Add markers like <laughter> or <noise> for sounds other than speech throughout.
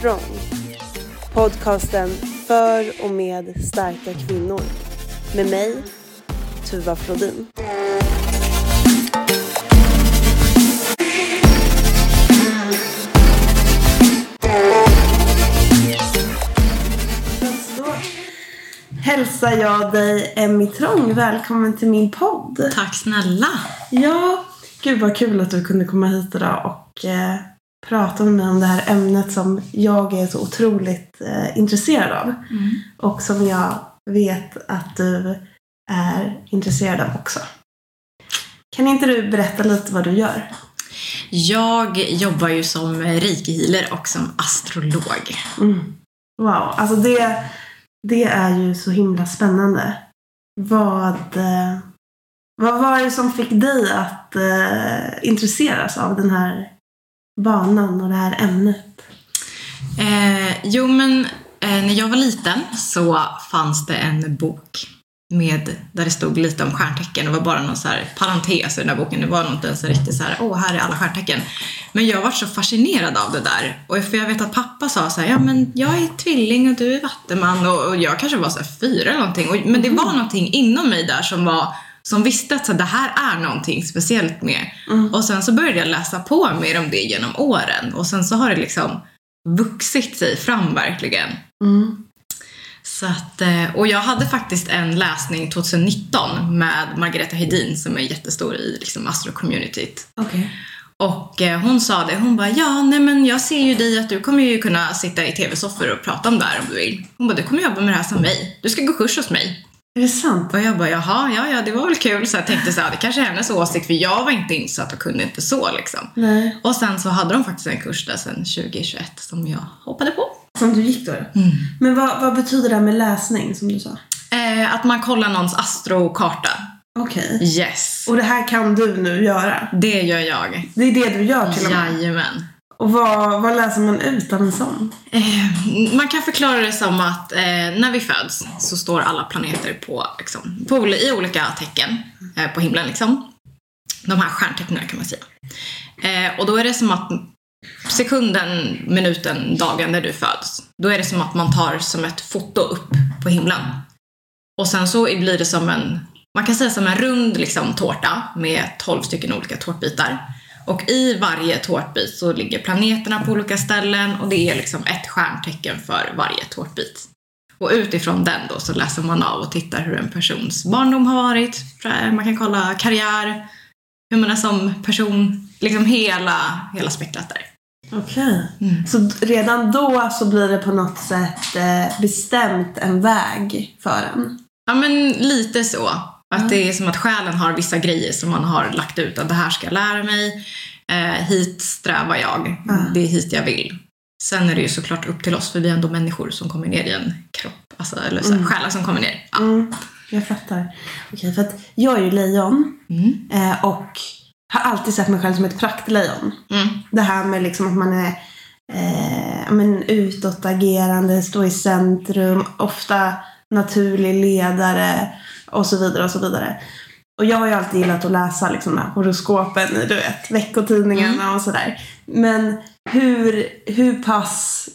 Strong. Podcasten för och med starka kvinnor. Med mig, Tuva Flodin. Hälsar jag dig Emmy Trång. Välkommen till min podd. Tack snälla. Ja, gud vad kul att du kunde komma hit idag och eh, prata med mig om det här ämnet som jag är så otroligt eh, intresserad av. Och som jag vet att du är intresserad av också. Kan inte du berätta lite vad du gör? Jag jobbar ju som reiki-healer och som astrolog. Mm. Wow, alltså det, det är ju så himla spännande. Vad, eh, vad var det som fick dig att eh, intresseras av den här banan och det här ämnet? Eh, jo, men eh, när jag var liten så fanns det en bok med, där det stod lite om stjärntecken. Det var bara någon så här parentes i den där boken. Det var nog inte ens riktigt så här, åh, här är alla stjärntecken. Men jag var så fascinerad av det där. Och för jag vet att pappa sa så här, ja men jag är tvilling och du är vattenman. Och, och jag kanske var så fyra eller någonting. Och, men det var någonting inom mig där som var som visste att så, det här är någonting speciellt med. Mm. Och sen så började jag läsa på mer om det genom åren. Och sen så har det liksom vuxit sig fram verkligen. Mm. Så att, eh, och jag hade faktiskt en läsning 2019 med Margareta Hedin som är jättestor i liksom astro-communityt. Okej. Och eh, hon sa det, hon bara ja, nej men jag ser ju dig att du kommer ju kunna sitta i tv-soffor och prata om det här om du vill. Hon bara, du kommer jobba med det här som mig. Du ska gå kurs hos mig. Är det sant? Och jag bara, jaha, ja, ja, det var väl kul. Så jag tänkte så här, det kanske är hennes åsikt för jag var inte insatt och kunde inte så liksom. Nej. Och sen så hade de faktiskt en kurs där sen 2021 som jag hoppade på. Som du gick då? Men vad, vad betyder det här med läsning som du sa? Eh, att man kollar någons astrokarta. Okej. Yes. Och det här kan du nu göra? Det gör jag. Det är det du gör till och med? Jajamän. Och vad, vad läser man ut av en sån? Eh, man kan förklara det som att eh, när vi föds så står alla planeter på, liksom, på, i olika tecken eh, på himlen. Liksom. De här stjärntecknen kan man säga. Eh, och då är det som att sekunden, minuten, dagen när du föds, då är det som att man tar som ett foto upp på himlen. Och sen så blir det som en, man kan säga som en rund liksom, tårta med 12 stycken olika tårtbitar. Och i varje tårtbit så ligger planeterna på olika ställen och det är liksom ett stjärntecken för varje tårtbit. Och utifrån den då så läser man av och tittar hur en persons barndom har varit. Man kan kolla karriär, hur man är som person, liksom hela, hela spektrat där. Okej. Mm. Så redan då så blir det på något sätt eh, bestämt en väg för en? Ja men lite så. Att det är som att själen har vissa grejer som man har lagt ut att det här ska jag lära mig. Eh, hit strävar jag. Det är hit jag vill. Sen är det ju såklart upp till oss för vi är ändå människor som kommer ner i en kropp. Alltså, eller så Mm. själar som kommer ner. Ja. Mm, jag fattar. Okej, för att jag är ju lejon Mm. eh, och har alltid sett mig själv som ett praktlejon. Mm. Det här med liksom att man är eh, men utåtagerande, står i centrum, ofta naturlig ledare och så vidare och så vidare. Och jag har ju alltid gillat att läsa liksom, här horoskopen i du vet, veckotidningarna och sådär. Men hur, hur pass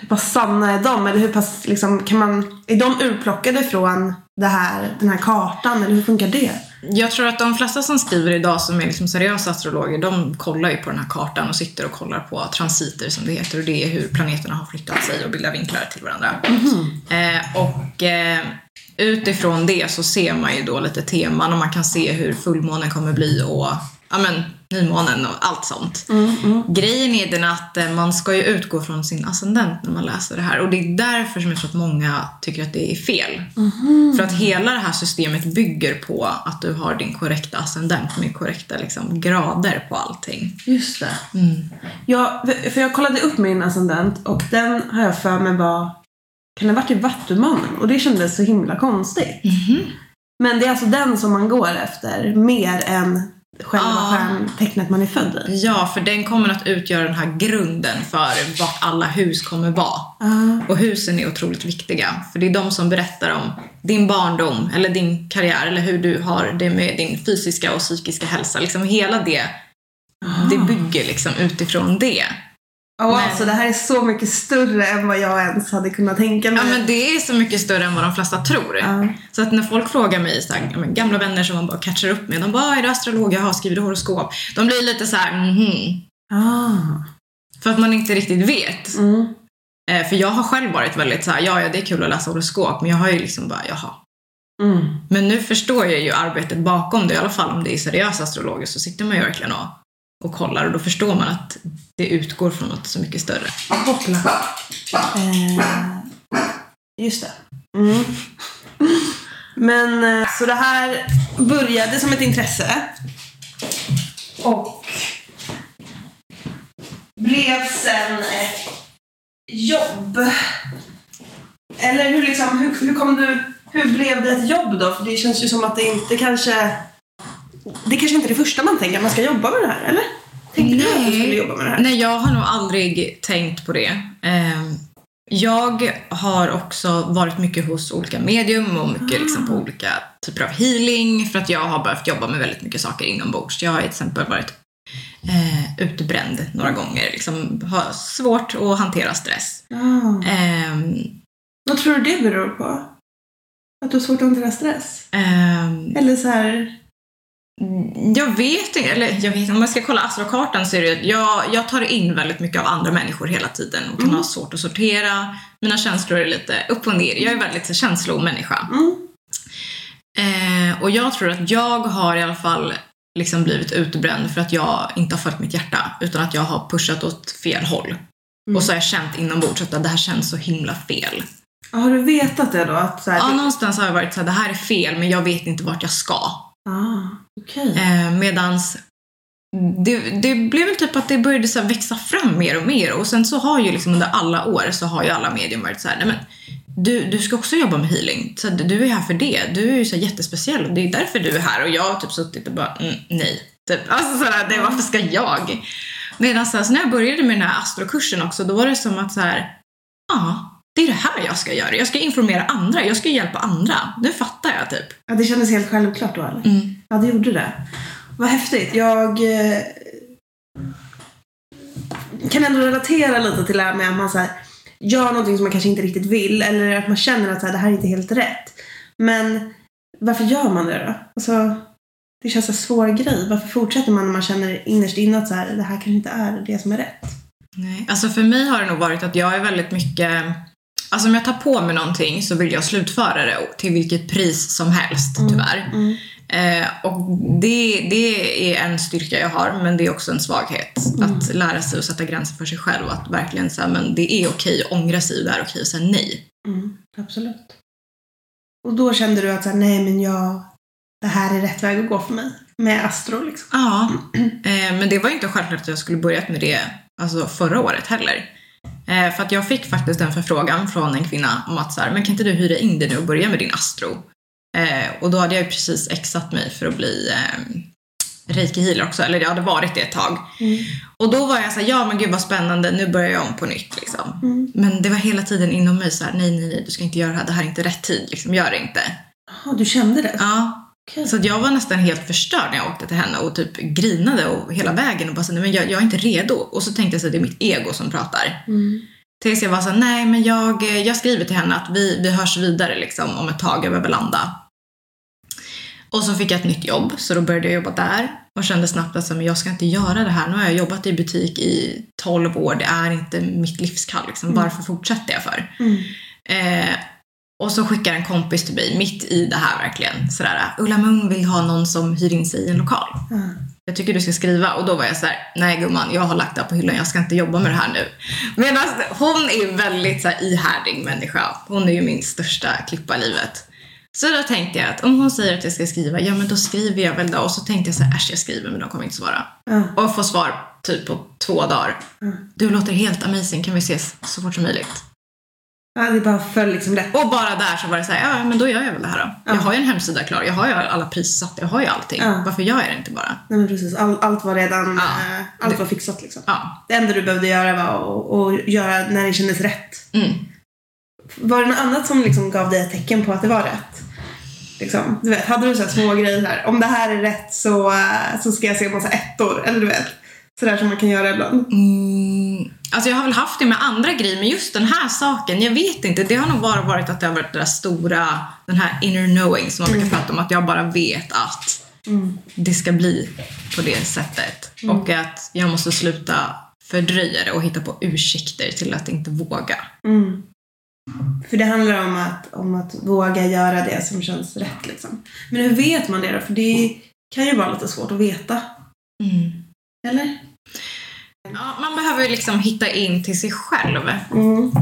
hur pass sanna är de? Eller hur pass liksom, kan man, är de urplockade från det här, den här kartan? Eller hur funkar det? Jag tror att de flesta som skriver idag som är liksom seriösa astrologer, de kollar ju på den här kartan och sitter och kollar på transiter som det heter. Och det är hur planeterna har flyttat sig och bildar vinklar till varandra. Eh, och eh, utifrån det så ser man ju då lite teman och man kan se hur fullmånen kommer bli och ja men, nymånen och allt sånt. Grejen är den att eh, man ska ju utgå från sin ascendent när man läser det här och det är därför som jag tror att många tycker att det är fel. För att hela det här systemet bygger på att du har din korrekta ascendent med korrekta liksom, grader på allting. Just det. Ja, för jag kollade upp min ascendent och den har jag för mig var, kan det ha varit i Vattumannen? Och det kändes så himla konstigt. Men det är alltså den som man går efter mer än själva Ja. stjärntecknet man är född i. Ja, för den kommer att utgöra den här grunden för vart alla hus kommer vara. Ah, Och husen är otroligt viktiga. För det är de som berättar om din barndom, eller din karriär, eller hur du har det med din fysiska och psykiska hälsa. Liksom hela det, det bygger liksom utifrån det. Ja, Men- alltså det här är så mycket större än vad jag ens hade kunnat tänka mig. Ja men det är så mycket större än vad de flesta tror. Ja. Så att när folk frågar mig, så här, men gamla vänner som man bara catchar upp med, de bara "Ah, “Är du astrolog? Jaha, skriver du horoskop?” De blir lite så här mhm. Ah. För att man inte riktigt vet. Mm. Eh, för jag har själv varit väldigt så här, ja, ja det är kul att läsa horoskop, men jag har ju liksom bara, jaha. Mm. Men nu förstår jag ju arbetet bakom det, i alla fall om det är seriösa astrologer så sitter man ju verkligen och, och kollar och då förstår man att det utgår från något så mycket större. Hoppla. Eh, just det. Mm. Men eh, så det här började som ett intresse. Och blev sen ett jobb. Eller hur, liksom, hur, hur kom du... Hur blev det ett jobb då? För det känns ju som att det inte kanske... Det kanske inte är det första man tänker, att man ska jobba med det här, eller? Tänkte du att du skulle jobba med det här? Nej, jag har nog aldrig tänkt på det. Eh, jag har också varit mycket hos olika medium och mycket liksom på olika typer av healing för att jag har behövt jobba med väldigt mycket saker inombords. Jag har till exempel varit eh, utbränd några gånger. Liksom, har svårt att hantera stress. Ah. Ehm, Vad tror du det beror på? Att du har svårt att hantera stress? ehm, Eller så här... Jag vet inte, eller jag vet om man ska kolla astrokartan så är det jag, jag tar in väldigt mycket av andra människor hela tiden och kan Mm. ha svårt att sortera. Mina känslor är lite upp och ner. Jag är väldigt känslomänniska. Mm. Eh, och jag tror att jag har i alla fall liksom blivit utbränd för att jag inte har följt mitt hjärta utan att jag har pushat åt fel håll. Mm. Och så har jag känt inombords att det här känns så himla fel. Har du vetat det då? Att så här, Ja, du... någonstans har jag varit så här, det här är fel men jag vet inte vart jag ska. ah, okej. Eh, medans det, det blev väl typ att det började så växa fram mer och mer och sen så har ju liksom under alla år så har ju alla medium varit så här, nej men du, du ska också jobba med healing. Så du är här för det. Du är ju så jättespeciell och det är därför du är här. Och jag har typ suttit och bara, mm, nej. Typ. Alltså sådär, det, varför ska jag? Medan så, här, så när jag började med den här astrokursen också, då var det som att så här, ja, det är det här jag ska göra. Jag ska informera andra, jag ska hjälpa andra. Nu fattar jag typ. Ja, det kändes helt självklart då eller? Mm. Ja, det gjorde det. Vad häftigt. Jag eh, kan ändå relatera lite till det här med att man så här, gör någonting som man kanske inte riktigt vill eller att man känner att så här, det här är inte helt rätt. Men varför gör man det då? Alltså, det känns en svår grej. Varför fortsätter man när man känner innerst inne att så här, det här kanske inte är det som är rätt? Nej, alltså för mig har det nog varit att jag är väldigt mycket Alltså om jag tar på mig någonting så vill jag slutföra det till vilket pris som helst, tyvärr. Mm. Eh, och det, det är en styrka jag har, men det är också en svaghet. Att lära sig att sätta gränser för sig själv. Att verkligen säga, men det är okej att ångra sig och det är okej att säga nej. Mm, absolut. Och då kände du att så här, nej men jag, det här är rätt väg att gå för mig. Med Astro liksom. Ja, eh, men det var inte självklart att jag skulle börjat med det alltså förra året heller. Eh, för att jag fick faktiskt en förfrågan från en kvinna om att så här, men kan inte du hyra in dig nu och börja med din astro? Eh, och då hade jag ju precis exat mig för att bli eh, reiki healer också, eller jag hade varit det ett tag. Mm. Och då var jag så här, ja men gud vad spännande, nu börjar jag om på nytt liksom. Mm. Men det var hela tiden inom mig så här, nej nej nej, du ska inte göra det här, det här är inte rätt tid, liksom, gör det inte. Jaha, du kände det? Ja, Okej. så jag var nästan helt förstörd när jag åkte till henne och typ grinade och hela vägen och bara så, nej men jag, jag är inte redo. Och så tänkte jag så att det är mitt ego som pratar. Mm. Tills jag var så här, nej men jag, jag skriver till henne att vi, vi hörs vidare liksom om ett tag, jag behöver landa. Och så fick jag ett nytt jobb, så då började jag jobba där och kände snabbt att jag ska inte göra det här. Nu har jag jobbat i butik i 12 år, det är inte mitt livskall. Liksom. Mm. Varför fortsätter jag för? Mm. Eh, och så skickar en kompis till mig mitt i det här verkligen. Sådär, Ulla Mung vill ha någon som hyr in sig i en lokal. Ja. Jag tycker du ska skriva. Och då var jag så här: nej gumman, jag har lagt det på hyllan, jag ska inte jobba med det här nu. Medan hon är väldigt så här, ihärdig människa. Hon är ju min största klippa i livet. Så då tänkte jag att om hon säger att jag ska skriva, ja men då skriver jag väl då. Och så tänkte jag så här, äsch jag skriver men de kommer inte svara. Ja. Och får svar typ på två dagar. Mm. Du låter helt amazing, kan vi ses så fort som möjligt? Ja, det bara föll liksom lätt. Och bara där så var det så här, ja men då gör jag väl det här då. Ja. Jag har ju en hemsida klar, jag har ju alla priser satta, jag har ju allting. Ja. Varför gör jag det inte bara? Nej men precis, All, allt var redan, Ja. eh, allt var fixat liksom. Ja. Det enda du behövde göra var att, att göra när det kändes rätt. Mm. Var det något annat som liksom gav dig ett tecken på att det var rätt? Liksom, du vet, hade du så här små grejer här, om det här är rätt så, eh, så ska jag se en massa ettor. Eller du vet, sådär som man kan göra ibland. Mm, Alltså jag har väl haft det med andra grejer, men just den här saken, jag vet inte. Det har nog bara varit att det har varit det där stora, den här inner knowing som man brukar prata om. Att jag bara vet att Mm. det ska bli på det sättet. Och att jag måste sluta fördröja det och hitta på ursäkter till att inte våga. Mm. För det handlar om att, om att våga göra det som känns rätt. Liksom. Men hur vet man det då? För det kan ju vara lite svårt att veta. Eller? Ja, man behöver ju liksom hitta in till sig själv Mm.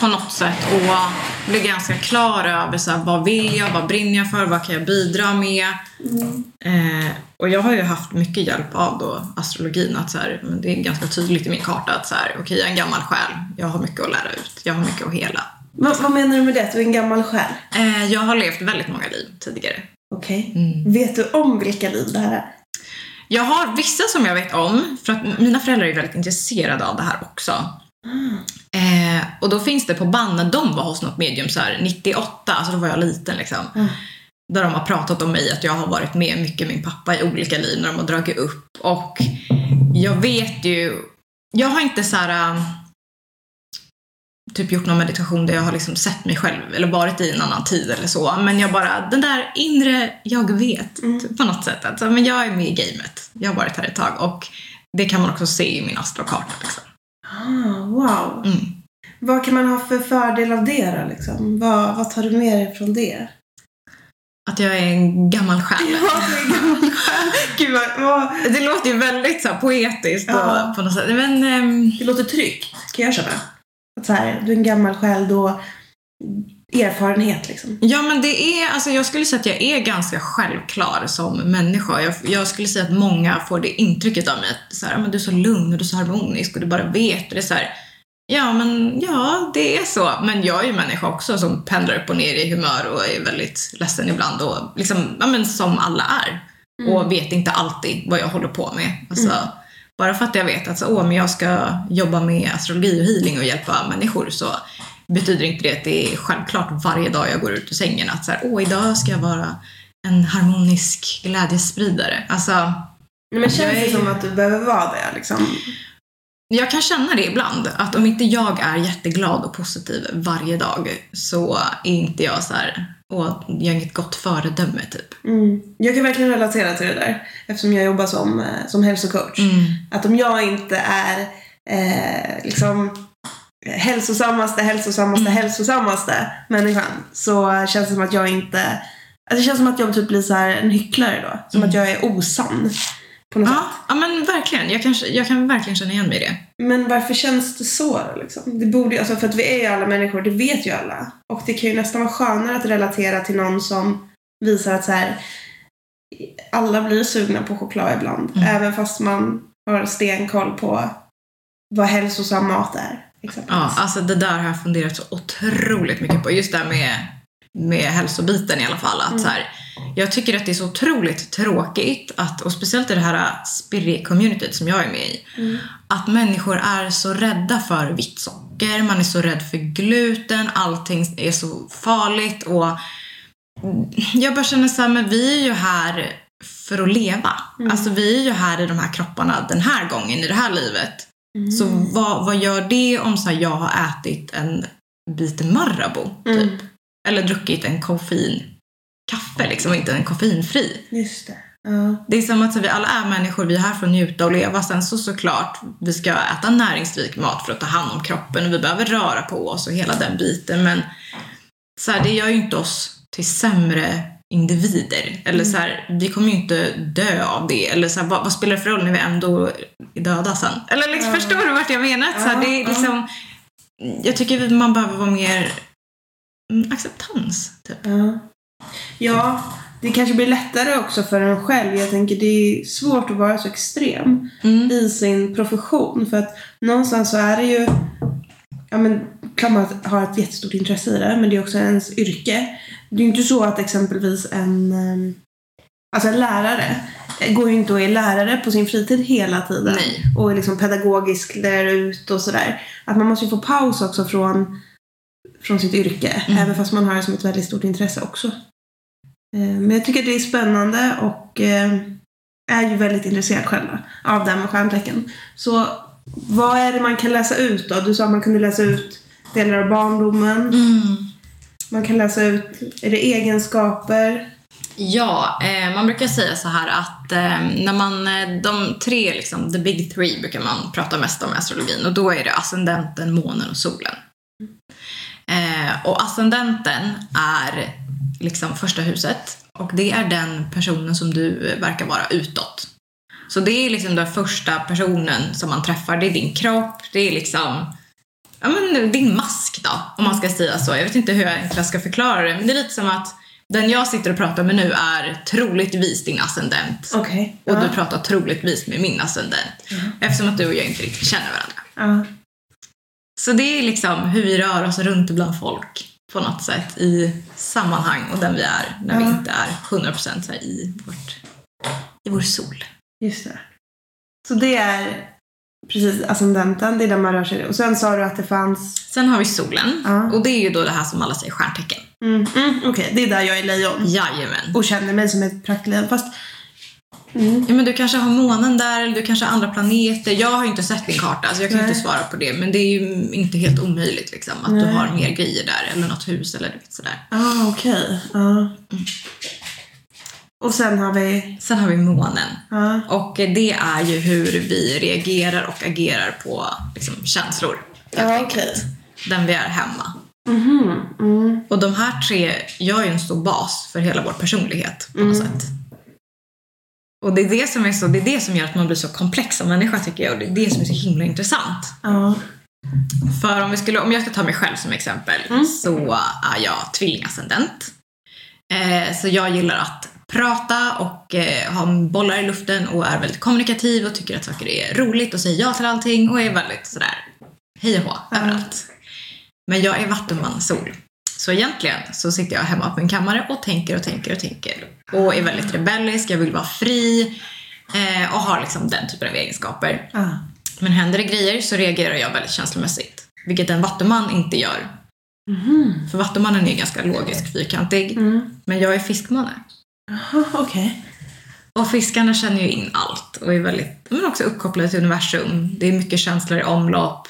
På något sätt och bli ganska klar över så här, vad vill jag, vad brinner jag för, vad kan jag bidra med. Mm. Eh, och jag har ju haft mycket hjälp av då astrologin. Att så här, men det är ganska tydligt i min karta att så här, okej, jag är en gammal själ. Jag har mycket att lära ut. Jag har mycket att hela. Vad, vad menar du med det? Att du är en gammal själ? Eh, jag har levt väldigt många liv tidigare. Okej. Mm. Vet du om vilka liv det här är? Jag har vissa som jag vet om, för att mina föräldrar är väldigt intresserade av det här också. Eh, och då finns det på band när de var hos något medium så här 98, alltså då var jag liten liksom. Mm. Där de har pratat om mig, att jag har varit med mycket min pappa i olika liv när de har dragit upp. Och jag vet ju, jag har inte så här äh, typ gjort någon meditation där jag har liksom sett mig själv eller varit i en annan tid eller så. Men jag bara, den där inre, jag vet Mm. typ, på något sätt. Alltså, men jag är med i gamet. Jag har varit här ett tag och det kan man också se i min astrokarta. Liksom. Ah, wow. Mm. Vad kan man ha för fördel av det då? Liksom? Vad, vad tar du med dig från det? Att jag är en gammal själ. Ja, du är en gammal själ. Gud vad. Det låter ju väldigt så här, poetiskt Ja. på något sätt. Men ehm, Det låter tryggt, kan jag känna. Att så här, du är en gammal själ då erfarenhet liksom. Ja men det är, alltså jag skulle säga att jag är ganska självklar som människa. Jag, jag skulle säga att många får det intrycket av mig att så här, men du är så lugn och du är så harmonisk och du bara vet. Och det är så här, ja men ja, det är så. Men jag är ju människa också som pendlar upp och ner i humör och är väldigt ledsen ibland och liksom, ja men som alla är. Och vet inte alltid vad jag håller på med. Alltså, Bara för att jag vet att så, åh, men jag ska jobba med astrologi och healing och hjälpa människor så betyder inte det att det är självklart varje dag jag går ut ur sängen att så här, åh, idag ska jag vara en harmonisk glädjespridare. Alltså, Nej, men känns det som att du behöver vara det liksom? jag kan känna det ibland, att om inte jag är jätteglad och positiv varje dag så är inte jag så här, åh, jag är inget gott föredöme typ. Mm. Jag kan verkligen relatera till det där eftersom jag jobbar som, eh, som hälsocoach. Att om jag inte är eh, liksom hälsosammaste, hälsosammaste, Mm. hälsosammaste människan så känns det som att jag inte... Alltså det känns som att jag typ blir så här en hycklare då. Som Mm. att jag är osann. På något Ja, sätt. ja men verkligen. Jag kan, jag kan verkligen känna igen mig i det. Men varför känns det så då liksom? Det borde alltså för att vi är ju alla människor, det vet ju alla. Och det kan ju nästan vara skönare att relatera till någon som visar att så här alla blir sugna på choklad ibland. Mm. Även fast man har stenkoll på vad hälsosam mat är. Exempelvis. Ja, alltså det där har jag funderat så otroligt mycket på. Just det här med, med hälsobiten i alla fall. Att Mm. så här, jag tycker att det är så otroligt tråkigt att, och speciellt i det här spirit-communityt som jag är med i, Mm. att människor är så rädda för vitt socker, man är så rädd för gluten, allting är så farligt och jag bara känner så här, men vi är ju här för att leva. Mm. Alltså vi är ju här i de här kropparna den här gången, i det här livet. Mm. Så vad, vad gör det om så här, jag har ätit en bit Marabou, typ? Mm. Eller druckit en koffein kaffe, liksom, inte en koffeinfri. Just det. Ja. Det är som att så, vi alla är människor, vi är här för att njuta och leva. Sen så såklart, vi ska äta näringsrik mat för att ta hand om kroppen och vi behöver röra på oss och hela den biten. Men så här, det gör ju inte oss till sämre individer. Eller så här, vi kommer ju inte dö av det. Eller så här, vad, vad spelar det för roll när vi ändå är döda sen? Eller liksom, Ja. förstår du vart jag menar? Så här, det är liksom, jag tycker man behöver vara mer mm, acceptans. Typ. Ja. ja, det kanske blir lättare också för en själv. Jag tänker det är svårt att vara så extrem Mm. i sin profession. För att någonstans så är det ju, ja men kan man ha ett jättestort intresse i det, men det är också ens yrke. Det är ju inte så att exempelvis en, eh, alltså en lärare går ju inte och är lärare på sin fritid hela tiden. Nej. Och är liksom pedagogisk, lär ut och sådär. Att man måste ju få paus också från, från sitt yrke. Mm. Även fast man har det som ett väldigt stort intresse också. Eh, Men jag tycker att det är spännande och eh, är ju väldigt intresserad själv av det här med stjärntecken. Så vad är det man kan läsa ut då? Du sa att man kunde läsa ut delar av barndomen. Mm. Man kan läsa ut, är det egenskaper? Ja, eh, man brukar säga så här att eh, när man, eh, de tre, liksom, the big three brukar man prata mest om i astrologin och då är det ascendenten, månen och solen. Eh, och ascendenten är liksom första huset och det är den personen som du verkar vara utåt. Så det är liksom den första personen som man träffar, det är din kropp, det är liksom ja, men din mask då, om man ska säga så. Jag vet inte hur jag enklast ska förklara det, men det är lite som att den jag sitter och pratar med nu är troligtvis din ascendent. Och ja. du pratar troligtvis med min ascendent. Eftersom att du och jag inte riktigt känner varandra. Ja. Så det är liksom hur vi rör oss runt bland folk på något sätt i sammanhang och den vi är när vi Ja. inte är 100% så i, vårt, i vår sol. Just det. Så det är precis ascendenten, det är där man rör sig. Och sen sa du att det fanns... Sen har vi solen Ja. och det är ju då det här som alla säger stjärntecken. Mm, mm, Okej, det är där jag är lejon. Jajamän. Och känner mig som ett praktlejon. Fast... Mm. Ja, men du kanske har månen där eller du kanske har andra planeter. Jag har inte sett din karta så jag kan Nej. inte svara på det. Men det är ju inte helt omöjligt liksom, att du Nej. har mer grejer där eller något hus eller du sådär. Ah, okej. Ja. Och sen har vi... Sen har vi månen. Ja. Och det är ju hur vi reagerar och agerar på liksom, känslor. helt Ja, okej. Den vi är hemma. Mhm. Mm. Och de här tre gör ju en stor bas för hela vår personlighet på något Mm. sätt. Och det är det, som är så, det är det som gör att man blir så komplex som människa tycker jag. Och det är det som är så himla intressant. Ja. För om, vi skulle, om jag ska ta mig själv som exempel Mm. så är jag tvillingascendent. Eh, så jag gillar att prata och eh, ha bollar i luften och är väldigt kommunikativ och tycker att saker är roligt och säger ja till allting och är väldigt sådär hej och hå överallt. Men jag är vattenman-sol. Så egentligen så sitter jag hemma på min kammare och tänker och tänker och tänker. Och är väldigt rebellisk, jag vill vara fri eh, och har liksom den typen av egenskaper. Ah. Men händer det grejer så reagerar jag väldigt känslomässigt. Vilket en vattuman inte gör. Mhm. För vattumannen är ganska logisk, fyrkantig. Mm. Men jag är fiskmåne. Jaha, okej. Och fiskarna känner ju in allt och är väldigt, men också uppkopplade till universum. Det är mycket känslor i omlopp.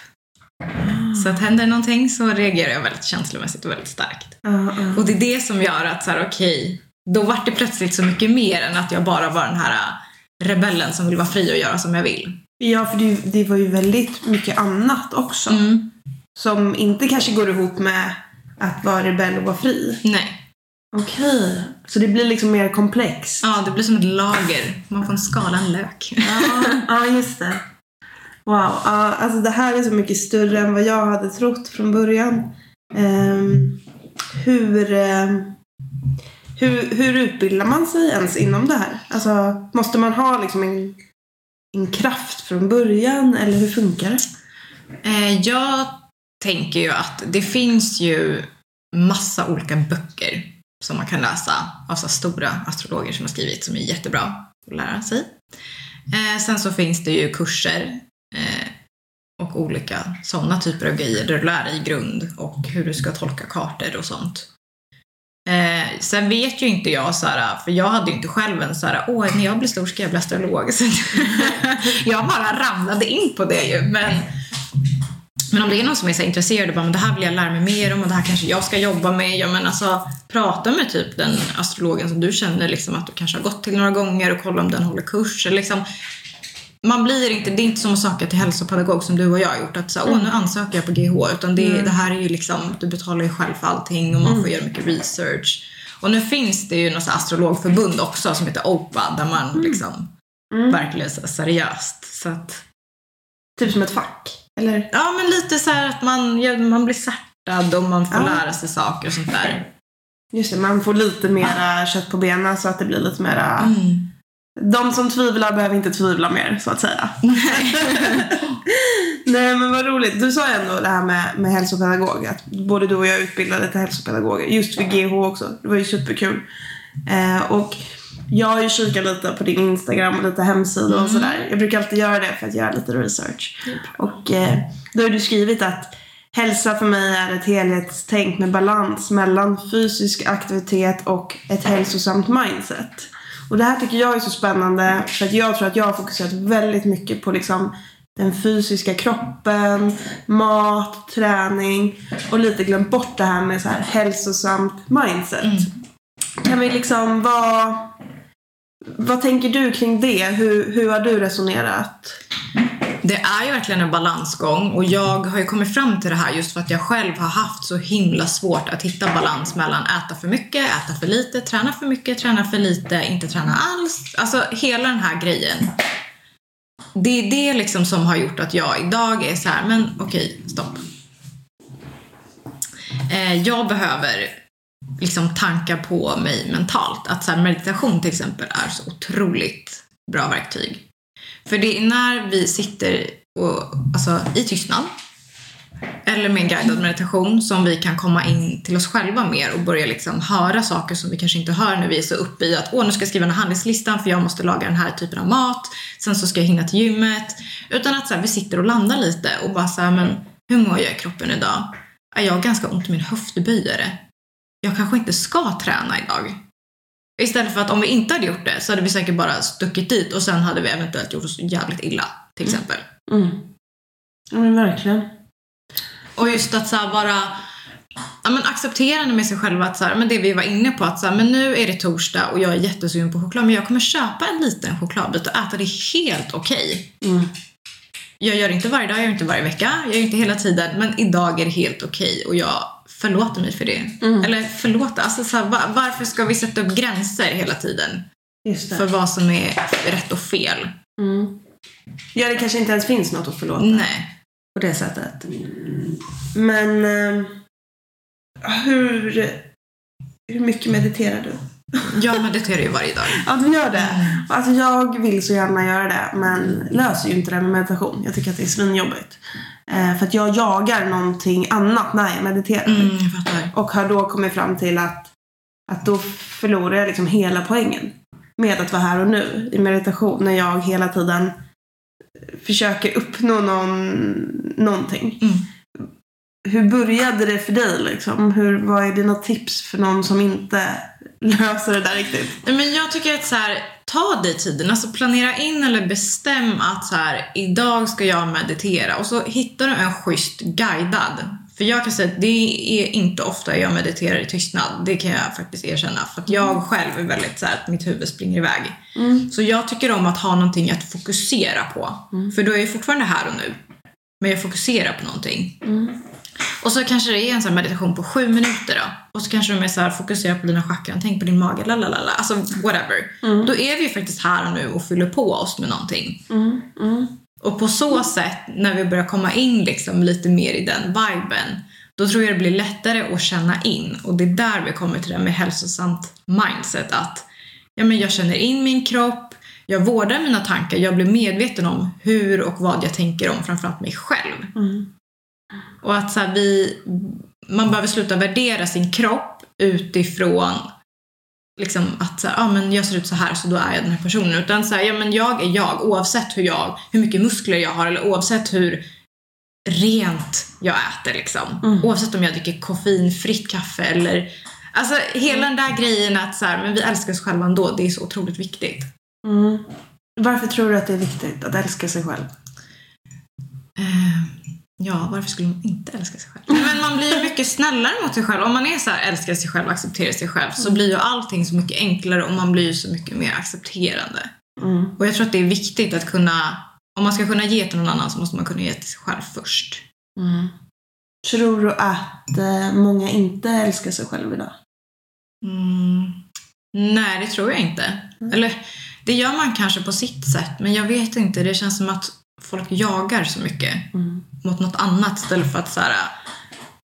Så att händer någonting så reagerar jag väldigt känslomässigt och väldigt starkt. Ja, ja. Och det är det som gör att så här, okej, då vart det plötsligt så mycket mer än att jag bara var den här äh, rebellen som vill vara fri och göra som jag vill. Ja, för det, det var ju väldigt mycket annat också. Mm. Som inte kanske går ihop med att vara rebell och vara fri. Nej. Okej. Så det blir liksom mer komplext. Ja, det blir som ett lager. Man får en skala en lök. Ja, ja just det. Wow. Ja, alltså det här är så mycket större än vad jag hade trott från början. Ehm, hur, ehm, hur, hur utbildar man sig ens inom det här? Alltså, måste man ha liksom en, en kraft från början eller hur funkar det? Eh, jag tänker ju att det finns ju massa olika böcker som man kan läsa av så stora astrologer som har skrivit som är jättebra att lära sig. Eh, sen så finns det ju kurser eh, och olika sådana typer av grejer där du lär dig grund och hur du ska tolka kartor och sånt. Eh, sen vet ju inte jag såhär, för jag hade ju inte själv en så här, åh när jag blir stor ska jag bli astrolog. <laughs> Så jag bara ramlade in på det ju. Men, men om det är någon som är så intresserad och bara, men det här vill jag lära mig mer om och det här kanske jag ska jobba med. Ja men alltså, prata med typ den astrologen som du känner liksom att du kanske har gått till några gånger och kolla om den håller kurs. Eller liksom, man blir inte, det är inte som att söka till hälsopedagog som du och jag har gjort. Att så, åh nu ansöker jag på GH. Utan det, Mm. det här är ju liksom, du betalar ju själv för allting och man Mm. får göra mycket research. Och nu finns det ju något astrologförbund också som heter OPA där man liksom Mm. verkligen så seriöst. Så att, Typ som ett fack? Eller? ja men lite så här att man, ja, man blir särtad och man får Ja. lära sig saker och sånt där. Just det, man får lite mera kött på benen så att det blir lite mera... Mm. De som tvivlar behöver inte tvivla mer, så att säga. Nej <laughs> men vad roligt. Du sa ju ändå det här med, med hälsopedagog. Att både du och jag är utbildade till hälsopedagoger. Just vid GH också. Det var ju superkul. Eh, och jag har ju kikat lite på din Instagram och lite hemsida och Mm. sådär. Jag brukar alltid göra det för att göra lite research. Och eh, då har du skrivit att hälsa för mig är ett helhetstänk med balans mellan fysisk aktivitet och ett hälsosamt mindset. Och det här tycker jag är så spännande för att jag tror att jag har fokuserat väldigt mycket på liksom den fysiska kroppen, mat, träning och lite glömt bort det här med så här hälsosamt mindset. Mm. Kan vi liksom, vad, vad tänker du kring det? Hur, hur har du resonerat? Det är ju verkligen en balansgång och jag har ju kommit fram till det här just för att jag själv har haft så himla svårt att hitta balans mellan äta för mycket, äta för lite, träna för mycket, träna för lite, inte träna alls. Alltså hela den här grejen. Det är det liksom som har gjort att jag idag är så här, men okej, stopp. Eh, jag behöver liksom tankar på mig mentalt. Att så här, meditation till exempel är så otroligt bra verktyg. För det är när vi sitter och, alltså, i tystnad eller med en guidad meditation som vi kan komma in till oss själva mer och börja liksom höra saker som vi kanske inte hör när vi är så uppe i att åh, nu ska jag skriva den här handlingslistan för jag måste laga den här typen av mat. Sen så ska jag hinna till gymmet. Utan att så här, vi sitter och landar lite och bara så här, men hur mår jag i kroppen idag? Är jag har ganska ont i min höftböjare? Jag kanske inte ska träna idag. Istället för att om vi inte hade gjort det så hade vi säkert bara stuckit dit och sen hade vi eventuellt gjort oss jävligt illa. Till exempel. Mm. Ja, men verkligen. Och just att så vara ja, men accepterande med sig själv att så här, men det vi var inne på att så här, men nu är det torsdag och jag är jättesugen på choklad men jag kommer köpa en liten chokladbit och äta det helt okej. Mm. Jag gör det inte varje dag, jag gör det inte varje vecka, jag gör det inte hela tiden men idag är det helt okej och jag förlåter mig för det. Mm. Eller förlåta, alltså så här, va- varför ska vi sätta upp gränser hela tiden för vad som är rätt och fel? Mm. Ja, det kanske inte ens finns något att förlåta Nej. på det sättet. Men eh, hur, hur mycket mediterar du? Jag mediterar ju varje dag. Ja, du gör det. Alltså jag vill så gärna göra det, men löser ju inte det med meditation. Jag tycker att det är svinjobbigt. Eh, för att jag jagar någonting annat när jag mediterar. Mm, jag. Och har då kommit fram till att, att då förlorar jag liksom hela poängen. Med att vara här och nu i meditation. När jag hela tiden försöker uppnå någon, någonting. Mm. Hur började det för dig liksom? Hur, vad är dina tips för någon som inte <laughs> löser det där riktigt? Men jag tycker att så här, ta dig tiden, alltså planera in eller bestäm att så här, idag ska jag meditera och så hittar du en schysst guidad. För jag kan säga att det är inte ofta jag mediterar i tystnad, det kan jag faktiskt erkänna. För att jag själv är väldigt så här, att mitt huvud springer iväg. Mm. Så jag tycker om att ha någonting att fokusera på. För då är jag fortfarande här och nu. Men jag fokuserar på någonting. Mm. Och så kanske det är en sån meditation på sju minuter då. Och så kanske de är så här, fokusera på dina chakran, tänk på din mage, lalalala. Alltså whatever. Mm. Då är vi ju faktiskt här och nu och fyller på oss med någonting. Mm. Mm. Och på så sätt, när vi börjar komma in liksom lite mer i den viben, då tror jag det blir lättare att känna in. Och det är där vi kommer till det med hälsosamt mindset. Att ja, men jag känner in min kropp, jag vårdar mina tankar, jag blir medveten om hur och vad jag tänker om framförallt mig själv. Mm. Och att så här, vi, man behöver sluta värdera sin kropp utifrån liksom att så här, ah, men jag ser ut så här så då är jag den här personen. Utan så här, ja, men jag är jag oavsett hur, jag, hur mycket muskler jag har eller oavsett hur rent jag äter. Liksom. Mm. Oavsett om jag dricker koffeinfritt kaffe eller Alltså hela den där grejen att så här, men vi älskar oss själva ändå, det är så otroligt viktigt. Mm. Varför tror du att det är viktigt att älska sig själv? Ja, varför skulle man inte älska sig själv? Men man blir ju mycket snällare mot sig själv. Om man är så här, älskar sig själv och accepterar sig själv så blir ju allting så mycket enklare och man blir ju så mycket mer accepterande. Mm. Och jag tror att det är viktigt att kunna, om man ska kunna ge till någon annan så måste man kunna ge till sig själv först. Mm. Tror du att eh, många inte älskar sig själv idag? Mm. Nej, det tror jag inte. Mm. Eller det gör man kanske på sitt sätt, men jag vet inte. Det känns som att folk jagar så mycket Mm. Mot något annat istället för att så här,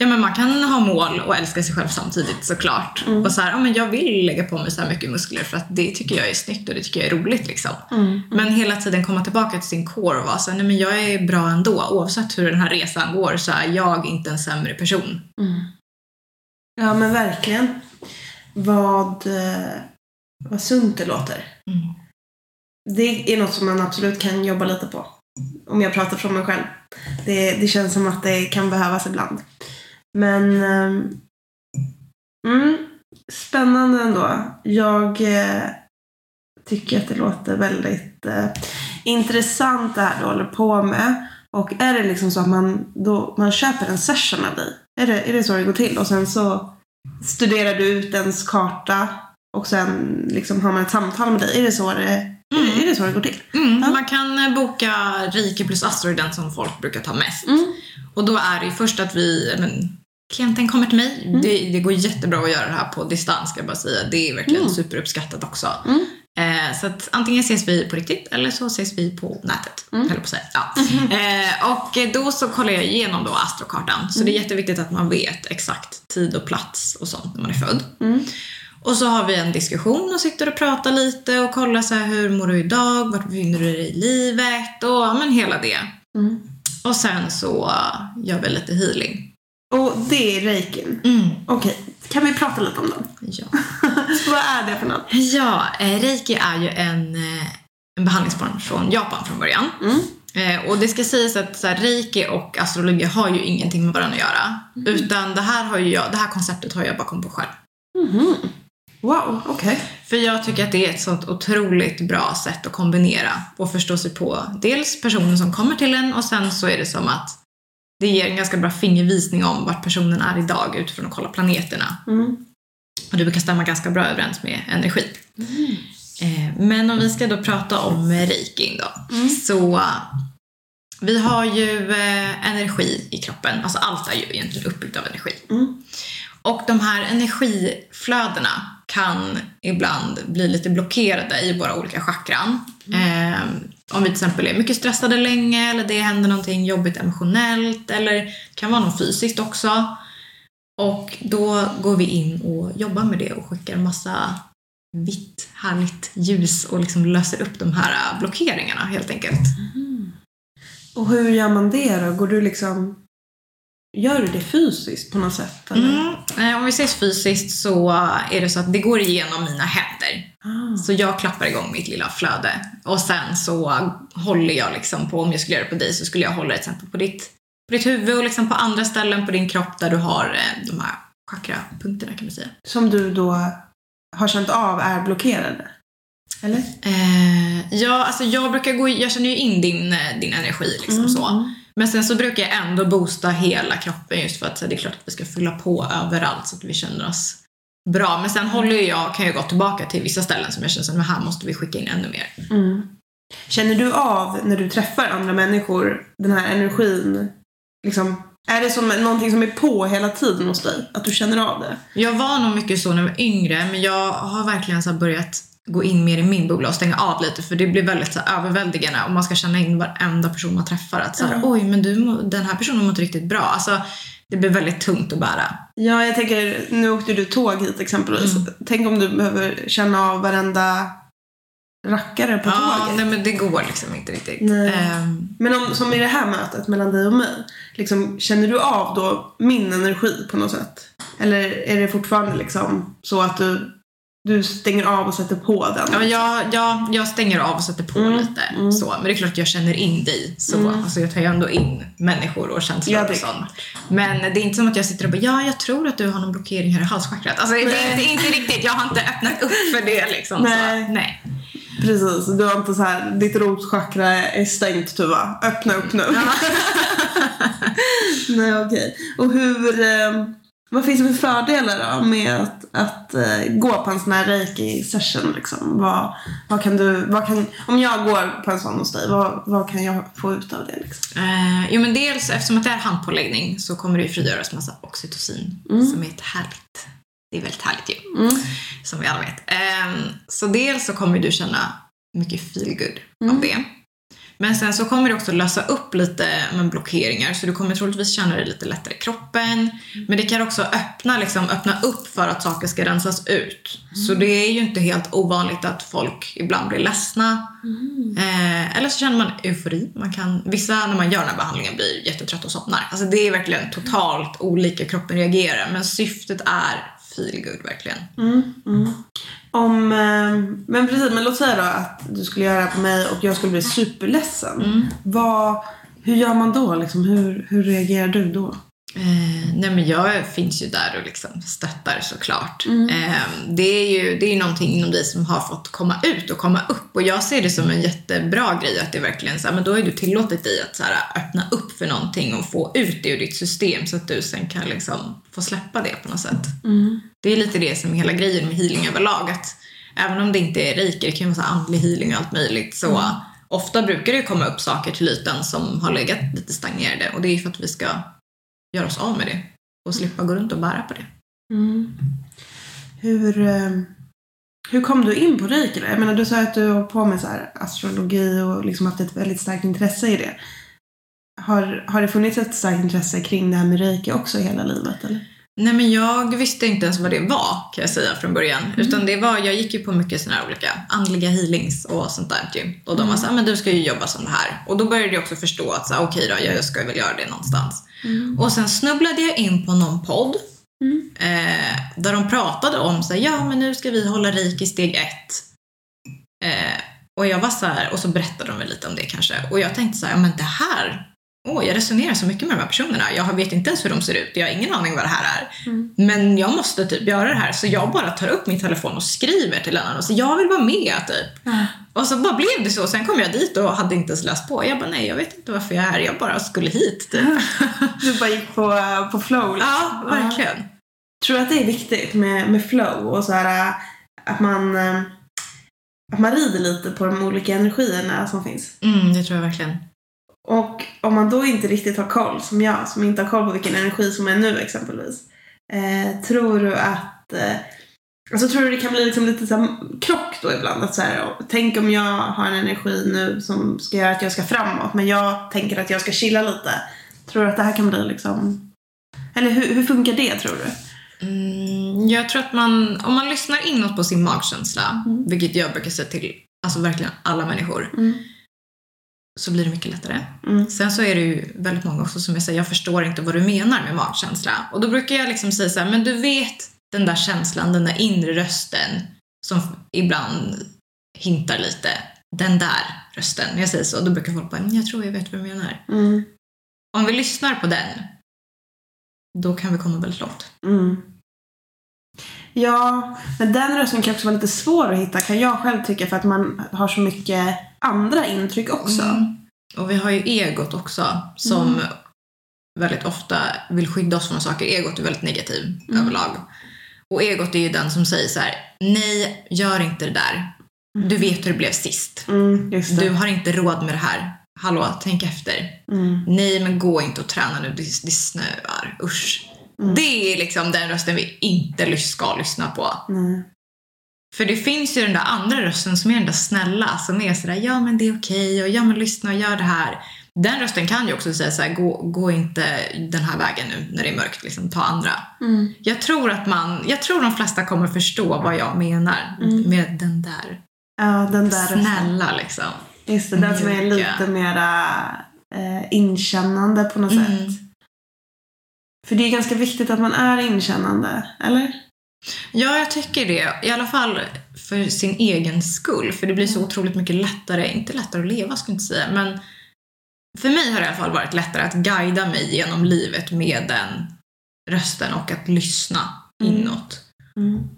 Ja men man kan ha mål och älska sig själv samtidigt såklart. Mm. Och så här, ja, men jag vill lägga på mig så här mycket muskler för att det tycker jag är snyggt och det tycker jag är roligt liksom. Mm. Men hela tiden komma tillbaka till sin core och vara så här, nej men jag är bra ändå. Oavsett hur den här resan går så är jag inte en sämre person. Mm. Ja men verkligen. Vad, eh, vad sunt det låter. Mm. Det är något som man absolut kan jobba lite på. Om jag pratar från mig själv. Det, det känns som att det kan behövas ibland. Men... Ehm, mm, spännande ändå. Jag eh, tycker att det låter väldigt... Eh, intressant det här du håller på med. Och är det liksom så att man, då, man köper en session av dig? Är det, är det så det går till? Och sen så studerar du ut ens karta och sen liksom har man ett samtal med dig. Är det så det, Mm. är det, så det går till? Mm, Ja. Man kan eh, boka Rike plus Astro den som folk brukar ta mest. Mm. Och då är det ju först att vi, men, klienten kommer till mig. Mm. Det, det går jättebra att göra det här på distans ska jag bara säga. Det är verkligen Mm. superuppskattat också. Mm. Eh, så att antingen ses vi på riktigt eller så ses vi på nätet. Mm. På att säga. Ja. Eh, och då så kollar jag igenom då astrokartan. Så Mm. det är jätteviktigt att man vet exakt tid och plats och sånt när man är född. Mm. Och så har vi en diskussion och sitter och pratar lite och kollar så här, hur mår du idag? Vart befinner du dig i livet? Och ja, men hela det. Mm. Och sen så gör vi lite healing. Och det är reikin. Mm. Okej, kan vi prata lite om den? Ja. <laughs> Vad är det för något? ja, eh, reiki är ju en, eh, en behandlingsform från Japan från början. Mm. Eh, och det ska sägas att så här, reiki och astrologi har ju ingenting med varandra att göra. Utan det här, har ju jag, det här konceptet har jag bara kommit på själv. Mhm. Wow, okej. För jag tycker att det är ett sånt otroligt bra sätt att kombinera och förstå sig på dels personen som kommer till en och sen så är det som att det ger en ganska bra fingervisning om vart personen är idag utifrån att kolla planeterna. Mm. Och det brukar stämma ganska bra överens med energi. Eh, Men om vi ska då prata om reikin då. Mm. Så vi har ju eh, energi i kroppen. Alltså allt är ju egentligen uppbyggt av energi. Mm. Och de här energiflödena kan ibland bli lite blockerade i våra olika chakran. Eh, om vi till exempel är mycket stressade länge eller det händer någonting jobbigt emotionellt eller det kan vara något fysiskt också. Och då går vi in och jobbar med det och skickar massa vitt, härligt ljus och liksom löser upp de här blockeringarna helt enkelt. Och hur gör man det då? Går du liksom... Gör du det fysiskt på något sätt? Eller? Mm. Eh, Om vi ses fysiskt så är det så att det går igenom mina händer. Ah. Så jag klappar igång mitt lilla flöde. Och sen så håller jag liksom på, om jag skulle göra det på dig så skulle jag hålla det exempel på ditt, på ditt huvud och liksom på andra ställen på din kropp där du har eh, de här chakrapunkterna kan man säga. Som du då har känt av är blockerade? Eller? Eh, ja, alltså jag brukar gå, jag känner ju in din, eh, din energi liksom Mm, så. Men sen så brukar jag ändå boosta hela kroppen just för att det är klart att vi ska fylla på överallt så att vi känner oss bra. Men sen håller jag, kan jag gå tillbaka till vissa ställen som jag känner att här måste vi skicka in ännu mer. Mm. Känner du av när du träffar andra människor den här energin? Liksom, är det som någonting som är på hela tiden hos dig? Att du känner av det? Jag var nog mycket så när jag var yngre men jag har verkligen så börjat gå in mer i min bubbla och stänga av lite för det blir väldigt så här överväldigande om man ska känna in varenda person man träffar. Att så här, Ja. oj men du, den här personen mår inte riktigt bra. Alltså, det blir väldigt tungt att bära. Ja, jag tänker, nu åkte du tåg hit exempelvis. Mm. Tänk om du behöver känna av varenda rackare på Ja, tåget. nej men det går liksom inte riktigt. Ehm, Men om, som i det här mötet mellan dig och mig. Liksom, känner du av då min energi på något sätt? Eller är det fortfarande liksom så att du, du stänger av och sätter på den? ja, jag, jag, jag stänger av och sätter på Mm, lite. mm. Så. Men det är klart att jag känner in dig. Så. Mm. Alltså, jag tar ju ändå in människor och känslor Ja, och sånt. Men det är inte som att jag sitter och bara, ja jag tror att du har någon blockering här i halschakrat. Alltså, det, det är inte riktigt, jag har inte öppnat upp för det liksom. Nej. Så. Nej. Precis, du har inte så här, ditt rotchakra är stängt Tuva. Öppna upp nu. <laughs> Nej okej. Och hur, eh, vad finns det för fördelar då med att, att eh, gå på en sån här reiki session liksom? Vad, vad kan du, vad kan, om jag går på en sån hos dig, vad, vad kan jag få ut av det liksom? Eh, jo men dels eftersom att det är handpåläggning så kommer det ju frigöras massa oxytocin Mm. som är ett härligt, det är väldigt härligt ju. Mm. som vi alla vet. Ehm, så dels så kommer du känna mycket feel good Mm. av det. Men sen så kommer det också lösa upp lite med blockeringar så du kommer troligtvis känna dig lite lättare i kroppen. Men det kan också öppna, liksom, öppna upp för att saker ska rensas ut. Så det är ju inte helt ovanligt att folk ibland blir ledsna. Eh, eller så känner man eufori. Man kan, vissa när man gör den här behandlingen blir jättetrött och somnar. Alltså det är verkligen totalt olika kroppen reagerar. Men syftet är feel good verkligen. Mm, mm. Om, eh, men precis, men låt säga då att du skulle göra det här på mig och jag skulle bli superledsen. Mm. Vad, hur gör man då? Liksom? Hur, hur reagerar du då? Eh, nej men jag finns ju där och liksom stöttar såklart. Mm. Eh, det är ju det är någonting inom dig som har fått komma ut och komma upp och jag ser det som en jättebra grej att det verkligen så här, men då har du tillåtit dig att så här, öppna upp för någonting och få ut det ur ditt system så att du sen kan liksom få släppa det på något sätt. Mm. Det är lite det som är hela grejen med healing överlag. Att även om det inte är reiki, det kan ju vara så här andlig healing och allt möjligt, så Mm. ofta brukar det komma upp saker till ytan som har legat lite stagnerade och det är ju för att vi ska göra oss av med det och slippa gå runt och bära på det. Mm. Hur, eh, hur kom du in på reiki? Jag menar, du sa att du har på med så här astrologi och liksom haft ett väldigt starkt intresse i det. Har, har det funnits ett starkt intresse kring det här med reiki också hela livet? Eller? Nej men jag visste inte ens vad det var kan jag säga från början. Mm. Utan det var, jag gick ju på mycket sådana här olika andliga healings och sånt där ju. Och de var Mm. såhär, men du ska ju jobba som det här. Och då började jag också förstå att så här, okej då, jag ska väl göra det någonstans. Och sen snubblade jag in på någon podd Mm. eh, där de pratade om så här, ja men nu ska vi hålla reiki steg ett. Eh, och jag var så här, och så berättade de väl lite om det kanske. Och jag tänkte så här, ja men det här, åh jag resonerar så mycket med de här personerna. Jag vet inte ens hur de ser ut, jag har ingen aning vad det här är. Mm. Men jag måste typ göra det här så jag bara tar upp min telefon och skriver till en annan och säger jag vill vara med typ. Ja. Och så bara blev det så. Sen kom jag dit och hade inte ens läst på. Jag bara nej, jag vet inte varför jag är här. Jag bara skulle hit typ. <laughs> Du bara gick på, på flow? liksom. ja, verkligen. Tror du att det är viktigt med, med flow och så här att man, äh, att man rider lite på de olika energierna som finns? Mm, det tror jag verkligen. Och om man då inte riktigt har koll, som jag, som inte har koll på vilken energi som är nu exempelvis. Eh, tror du att... Eh, alltså tror du det kan bli liksom lite så krock då ibland? Att så här, tänk om jag har en energi nu som ska göra att jag ska framåt, men jag tänker att jag ska chilla lite. Tror du att det här kan bli liksom... Eller hur, hur funkar det tror du? Mm, jag tror att man, om man lyssnar inåt på sin magkänsla, Mm. vilket jag brukar säga till alltså verkligen alla människor, Mm. Så blir det mycket lättare. Mm. Sen så är det ju väldigt många också som jag säger, jag förstår inte vad du menar med magkänsla. Och då brukar jag liksom säga så här, men du vet den där känslan, den där inre rösten som ibland hintar lite. Den där rösten. När jag säger så, då brukar folk bara, "Men jag tror jag vet vad du menar. Mm. Om vi lyssnar på den, då kan vi komma väldigt långt. Mm. Ja, men den rösten kan också vara lite svår att hitta kan jag själv tycka för att man har så mycket andra intryck också. Mm. Och vi har ju egot också som Mm. väldigt ofta vill skydda oss från saker. Egot är väldigt negativ Mm. överlag. Och egot är ju den som säger så här: nej, gör inte det där. Du vet hur det blev sist. Mm. Du har inte råd med det här. Hallå, tänk efter. Mm. Nej, men gå inte och träna nu, det, det snöar. Usch. Mm. Det är liksom den rösten vi inte ska lyssna på. Nej. För det finns ju den där andra rösten som är den där snälla, som är sådär ja men det är okej och ja men lyssna och gör det här. Den rösten kan ju också säga såhär, gå, gå inte den här vägen nu när det är mörkt, liksom, ta andra. Mm. Jag tror att man, jag tror de flesta kommer förstå vad jag menar Mm. med den där, Ja, den där rösten. snälla liksom. Just det, den som är lite mera eh, inkännande på något Mm. sätt. För det är ganska viktigt att man är inkännande, eller? Ja, jag tycker det. I alla fall för sin egen skull. För det blir så otroligt mycket lättare, inte lättare att leva ska jag inte säga, men för mig har det i alla fall varit lättare att guida mig genom livet med den rösten och att lyssna Mm. inåt. Mm.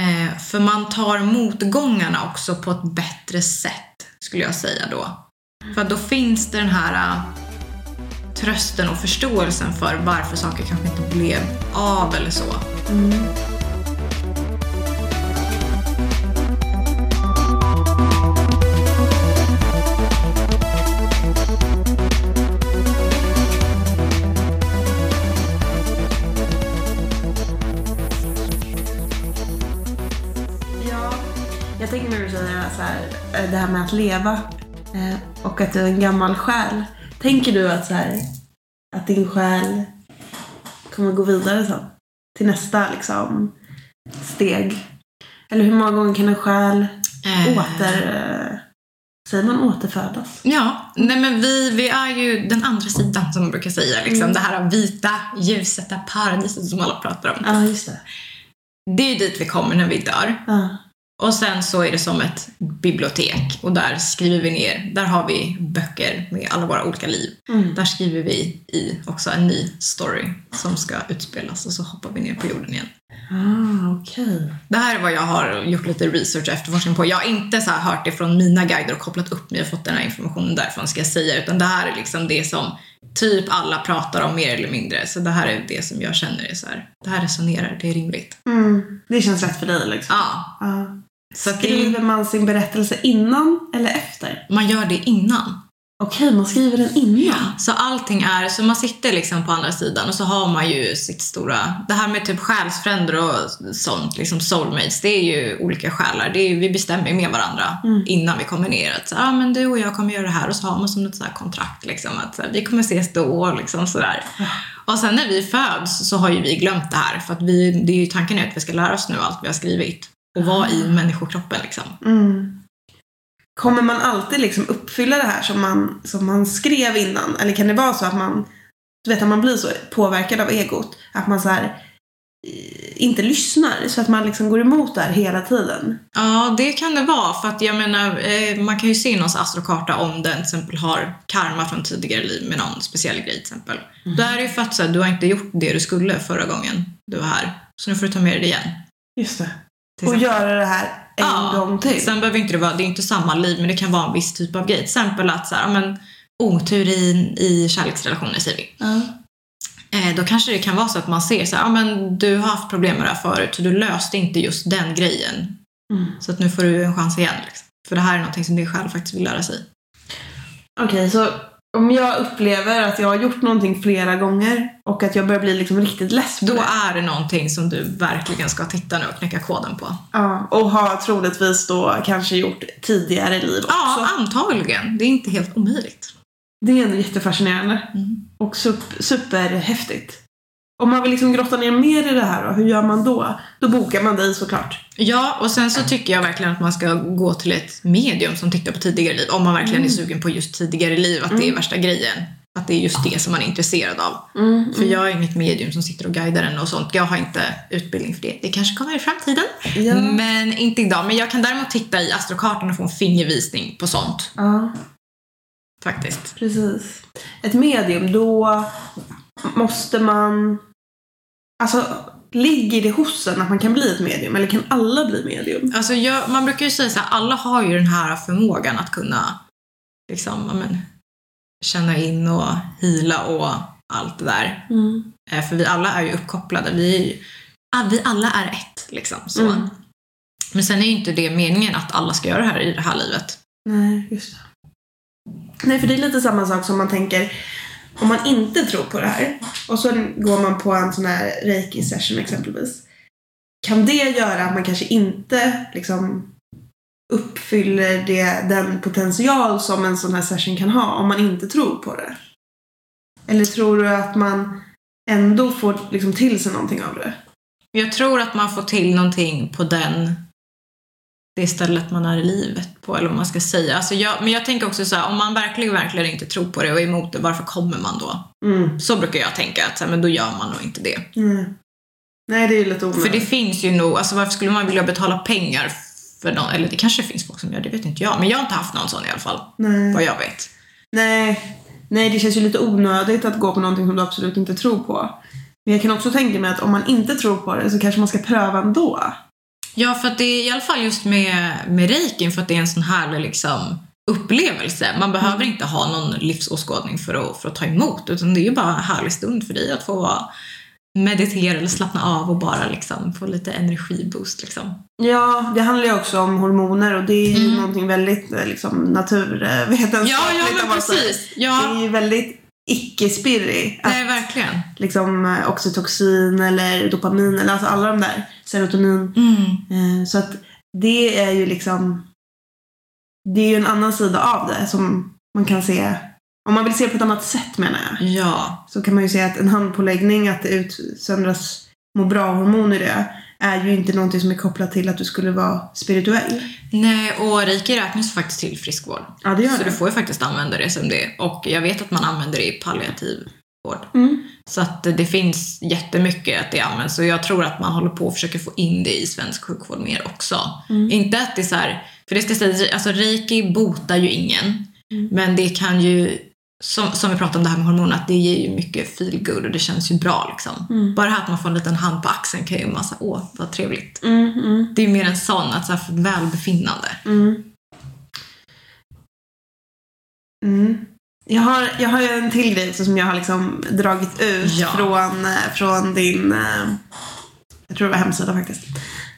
Eh, för man tar motgångarna också på ett bättre sätt, skulle jag säga då. För då finns det den här trösten och förståelsen för varför saker kanske inte blev av eller så. Mm. Ja, jag tänker när du säger så här, eh, det här med att leva eh, och att du är en gammal själ. Tänker du att, så här, att din själ kommer gå vidare sen? Till nästa liksom, steg? Eller hur många gånger kan en själ Eh, åter... eh, Säger man återfödas? Ja, nej men vi, vi är ju den andra sidan som man brukar säga. Liksom. Mm. Det här vita, ljuset, paradiset som alla pratar om. Ja, just det. Det är ju dit vi kommer när vi dör. Ja. Och sen så är det som ett bibliotek och där skriver vi ner, där har vi böcker med alla våra olika liv. Mm. Där skriver vi i också en ny story som ska utspelas och så hoppar vi ner på jorden igen. Ah, okej. Det här är vad jag har gjort lite research och efterforskning på. Jag har inte så hört det från mina guider och kopplat upp mig och fått den här informationen därifrån ska jag säga. Utan det här är liksom det som typ alla pratar om mer eller mindre. Så det här är det som jag känner är så här. Det här resonerar, det är rimligt. Mm. Det känns rätt för dig liksom. Ja. Ja. Skriver man sin berättelse innan eller efter? man gör det innan. Okej, man skriver den innan? Så allting är, så man sitter liksom på andra sidan och så har man ju sitt stora, det här med typ själsfränder och sånt, liksom soulmates, det är ju olika själar. Det är, vi bestämmer ju med varandra Mm. innan vi kommer ner att så, ah, men du och jag kommer göra det här och så har man som ett så här kontrakt liksom att så här, vi kommer ses då och liksom sådär. Och sen när vi föds så har ju vi glömt det här för att vi, det är ju tanken är att vi ska lära oss nu allt vi har skrivit och vara i människokroppen liksom. Mm. Kommer man alltid liksom uppfylla det här som man, som man skrev innan? Eller kan det vara så att man, du vet att man blir så påverkad av egot att man så här eh, inte lyssnar så att man liksom går emot det här hela tiden? Ja, det kan det vara. För att jag menar, eh, man kan ju se i någons astrokarta om den till exempel har karma från tidigare liv med någon speciell grej till exempel. Då är det ju för att så här, du har inte gjort det du skulle förra gången du var här. Så nu får du ta med dig det igen. Just det. Och göra det här en Ja, gång till. Sen behöver inte det vara, det är inte samma liv, men det kan vara en viss typ av grej. Till exempel att så här, men, otur i, i kärleksrelationer säger vi. Ja. Eh, då kanske det kan vara så att man ser så här, ja, men du har haft problem med det här förut, så du löste inte just den grejen. Mm. Så att nu får du en chans igen. Liksom. För det här är någonting som du själv faktiskt vill lära sig. Okej, så om jag upplever att jag har gjort någonting flera gånger och att jag börjar bli liksom riktigt less på Då är det någonting som du verkligen ska titta nu och knäcka koden på. Ja, och har troligtvis då kanske gjort tidigare liv också. Ja, antagligen. Det är inte helt omöjligt. Det är ändå jättefascinerande. Mm. Och sup- superhäftigt. Om man vill liksom grotta ner mer i det här då, hur gör man då? Då bokar man dig såklart. Ja, och sen så tycker jag verkligen att man ska gå till ett medium som tittar på tidigare liv. Om man verkligen är sugen på just tidigare liv, att det är värsta grejen. Att det är just det som man är intresserad av. Mm, För jag är inget medium som sitter och guidar en och sånt. Jag har inte utbildning för det. Det kanske kommer i framtiden. Ja. Men inte idag. Men jag kan däremot titta i astrokartan och få en fingervisning på sånt. Ja, Faktiskt. precis. Ett medium, då måste man... Alltså, ligger det hos en att man kan bli ett medium? Eller kan alla bli medium? Alltså jag, man brukar ju säga så här, alla har ju den här förmågan att kunna liksom, ja, men, känna in och hila och allt det där. Mm. Eh, För vi alla är ju uppkopplade. Vi, är ju, ah, vi alla är ett. Liksom, så. Mm. Men sen är ju inte det meningen att alla ska göra det här i det här livet. Nej, just det. Nej, för det är lite samma sak som man tänker om man inte tror på det här och så går man på en sån här reiki session exempelvis. Kan det göra att man kanske inte liksom uppfyller det, den potential som en sån här session kan ha om man inte tror på det? Eller tror du att man ändå får liksom till sig någonting av det? Jag tror att man får till någonting på den det stället man är i livet på, eller vad man ska säga. Alltså jag, men jag tänker också så här, om man verkligen, verkligen inte tror på det och är emot det, varför kommer man då? Mm. Så brukar jag tänka, att så här, men då gör man nog inte det. Mm. Nej, det är ju lite För onödigt. det finns ju nog, alltså varför skulle man vilja betala pengar för någon, eller det kanske finns folk som gör det, vet inte jag. Men jag har inte haft någon sån i alla fall, Nej. vad jag vet. Nej, nej, det känns ju lite onödigt att gå på någonting som du absolut inte tror på. Men jag kan också tänka mig att om man inte tror på det så kanske man ska pröva ändå. Ja, för att det är i alla fall just med, med reikin, för att det är en sån härlig liksom, upplevelse. Man behöver inte ha någon livsåskådning för att, för att ta emot, utan det är ju bara en härlig stund för dig att få vara- meditera eller slappna av och bara liksom få lite energiboost. Liksom. Ja, det handlar ju också om hormoner och det är ju Mm. någonting väldigt eh, liksom, naturvetenskapligt. Ja, ja men precis. Det Ja, är ju väldigt icke-spirrig. nej, verkligen. Liksom eh, oxytocin eller dopamin eller alltså alla de där. Serotonin. Mm. Eh, Så att det är ju liksom Det är ju en annan sida av det som man kan se Om man vill se på ett annat sätt menar jag Ja, Så kan man ju se att en handpåläggning, att det utsöndras må bra-hormoner i det är ju inte någonting som är kopplat till att du skulle vara spirituell. nej, och reiki räknas faktiskt till friskvård. Ja, det gör Så det. du får ju faktiskt använda det som det. Och jag vet att man använder det i palliativ Mm. Så att det finns jättemycket att det används och jag tror att man håller på att försöka få in det i svensk sjukvård mer också. Mm. Inte att det är så här, för det ska sägas, alltså reiki botar ju ingen. Mm. Men det kan ju, som, som vi pratade om det här med hormoner, att det ger ju mycket feel good och det känns ju bra liksom. Mm. Bara att man får en liten hand på axeln kan ju massa, åh vad trevligt. Mm, mm, Det är mer en sån, att så här, för välbefinnande. Mm. Mm. Jag har, jag har en till grej som jag har liksom dragit ut Ja. från, eh, från din, eh, jag tror det var hemsida faktiskt.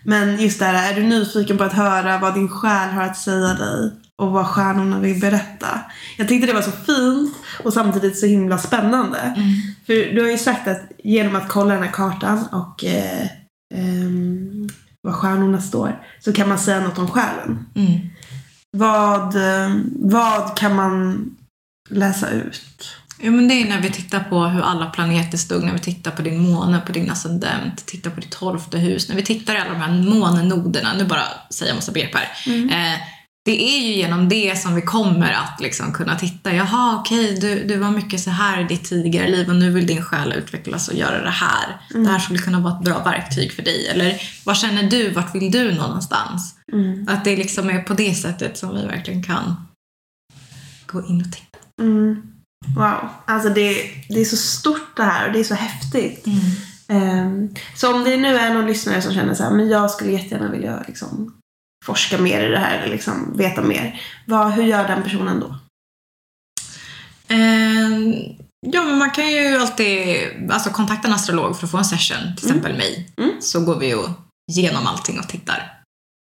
Men just det här, är du nyfiken på att höra vad din själ har att säga dig och vad stjärnorna vill berätta? Jag tyckte det var så fint och samtidigt så himla spännande. För du har ju sagt att genom att kolla den här kartan och eh, ehm, var stjärnorna står så kan man säga något om själen. Mm. Vad, eh, vad kan man läsa ut? Ja, men det är när vi tittar på hur alla planeter stod, när vi tittar på din måne, på din ascendent, tittar på ditt tolfte hus, när vi tittar i alla de här månenoderna, nu bara säger jag massa begrepp här. Eh, det är ju genom det som vi kommer att liksom kunna titta. Jaha, okej, du, du var mycket så här i ditt tidigare liv och nu vill din själ utvecklas och göra det här. Det här skulle kunna vara ett bra verktyg för dig. Eller vad känner du? Vart vill du någonstans? Mm. Att det liksom är på det sättet som vi verkligen kan gå in och titta. Mm. Wow, alltså det, det är så stort det här och det är så häftigt. Ehm, så om det nu är någon lyssnare som känner så här, men jag skulle jättegärna vilja liksom forska mer i det här eller liksom veta mer. Vad, hur gör den personen då? Ehm, ja, men man kan ju alltid alltså, kontakta en astrolog för att få en session, till exempel mig. Mm. Så går vi ju igenom allting och tittar.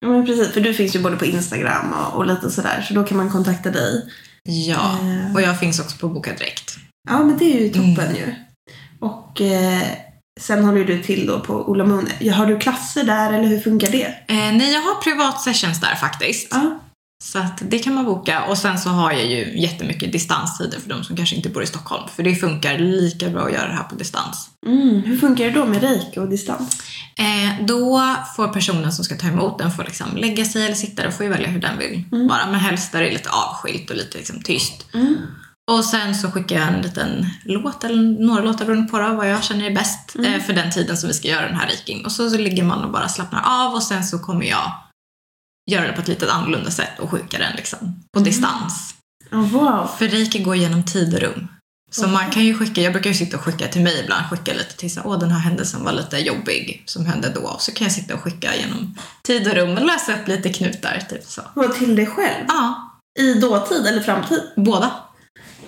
Ja men precis, för du finns ju både på Instagram och, och lite sådär så då kan man kontakta dig. Ja, Eh. och jag finns också på Boka Direkt. Ja men det är ju toppen Mm. ju. Och eh, sen håller du till då på Ola Moon. Ja, Har du klasser där eller hur funkar det? Eh, nej, jag har privat sessions där faktiskt. Ja. Så att det kan man boka. Och sen så har jag ju jättemycket distanstider för de som kanske inte bor i Stockholm. För det funkar lika bra att göra det här på distans. Mm, hur funkar det då med reiki och distans? Eh, då får personen som ska ta emot den får liksom lägga sig eller sitta och får ju välja hur den vill Mm. vara. Men helst där det är lite avskilt och lite liksom tyst. Mm. Och sen så skickar jag en liten låt, eller några låtar beroende på vad jag känner är bäst Mm. eh, för den tiden som vi ska göra den här riking. Och så, så ligger man och bara slappnar av och sen så kommer jag göra det på ett lite annorlunda sätt och skicka den liksom på Mm. distans. Oh, wow. För reiki går genom tid och rum. Så man kan ju skicka, jag brukar ju sitta och skicka till mig ibland, skicka lite till så här, åh den här händelsen var lite jobbig som hände då. Så kan jag sitta och skicka genom tid och rum och läsa upp lite knutar, typ så. Och till dig själv? Ja, I dåtid eller framtid? båda.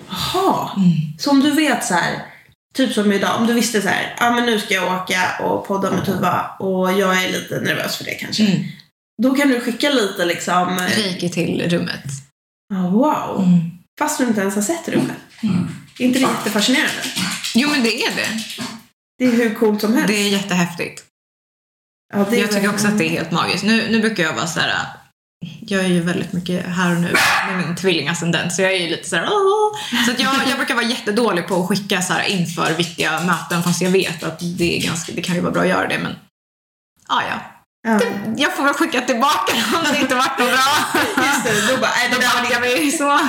Jaha. Mm. Så om du vet så här, typ som idag, om du visste så här, ja ah, men nu ska jag åka och podda med Tuva och jag är lite nervös för det kanske. Mm. Då kan du skicka lite liksom, eh, Reiki till rummet. ah, wow. Mm. Fast du inte ens har sett rummet. Är inte det jättefascinerande? Jo men det är det. Det är hur coolt som helst. Det är jättehäftigt. ja, det är Jag tycker också att det är helt magiskt. Nu, nu brukar jag vara så här. Jag är ju väldigt mycket här och nu med min tvillingascendent så jag är ju lite så här. Så att jag, jag brukar vara jättedålig på att skicka så här inför viktiga möten fast jag vet att det, är ganska, det kan ju vara bra att göra det men ah, ja, Ja. jag får väl skicka tillbaka <laughs> om det inte vart något bra. Just det, då bara, nej, det där var det. <laughs> så.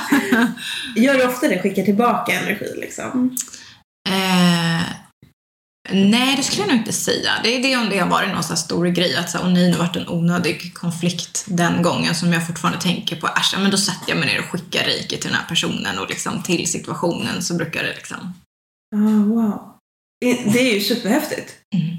Gör du ofta det? Skickar tillbaka energi liksom? Eh, nej, det skulle jag nog inte säga. Det är det om det har varit någon så stor grej att så här, åh nej, nu varit en onödig konflikt den gången som jag fortfarande tänker på. Äsch, men då sätter jag mig ner och skickar reiki till den här personen och liksom till situationen så brukar det liksom... Ah, wow. Det- Det är ju superhäftigt. Mm.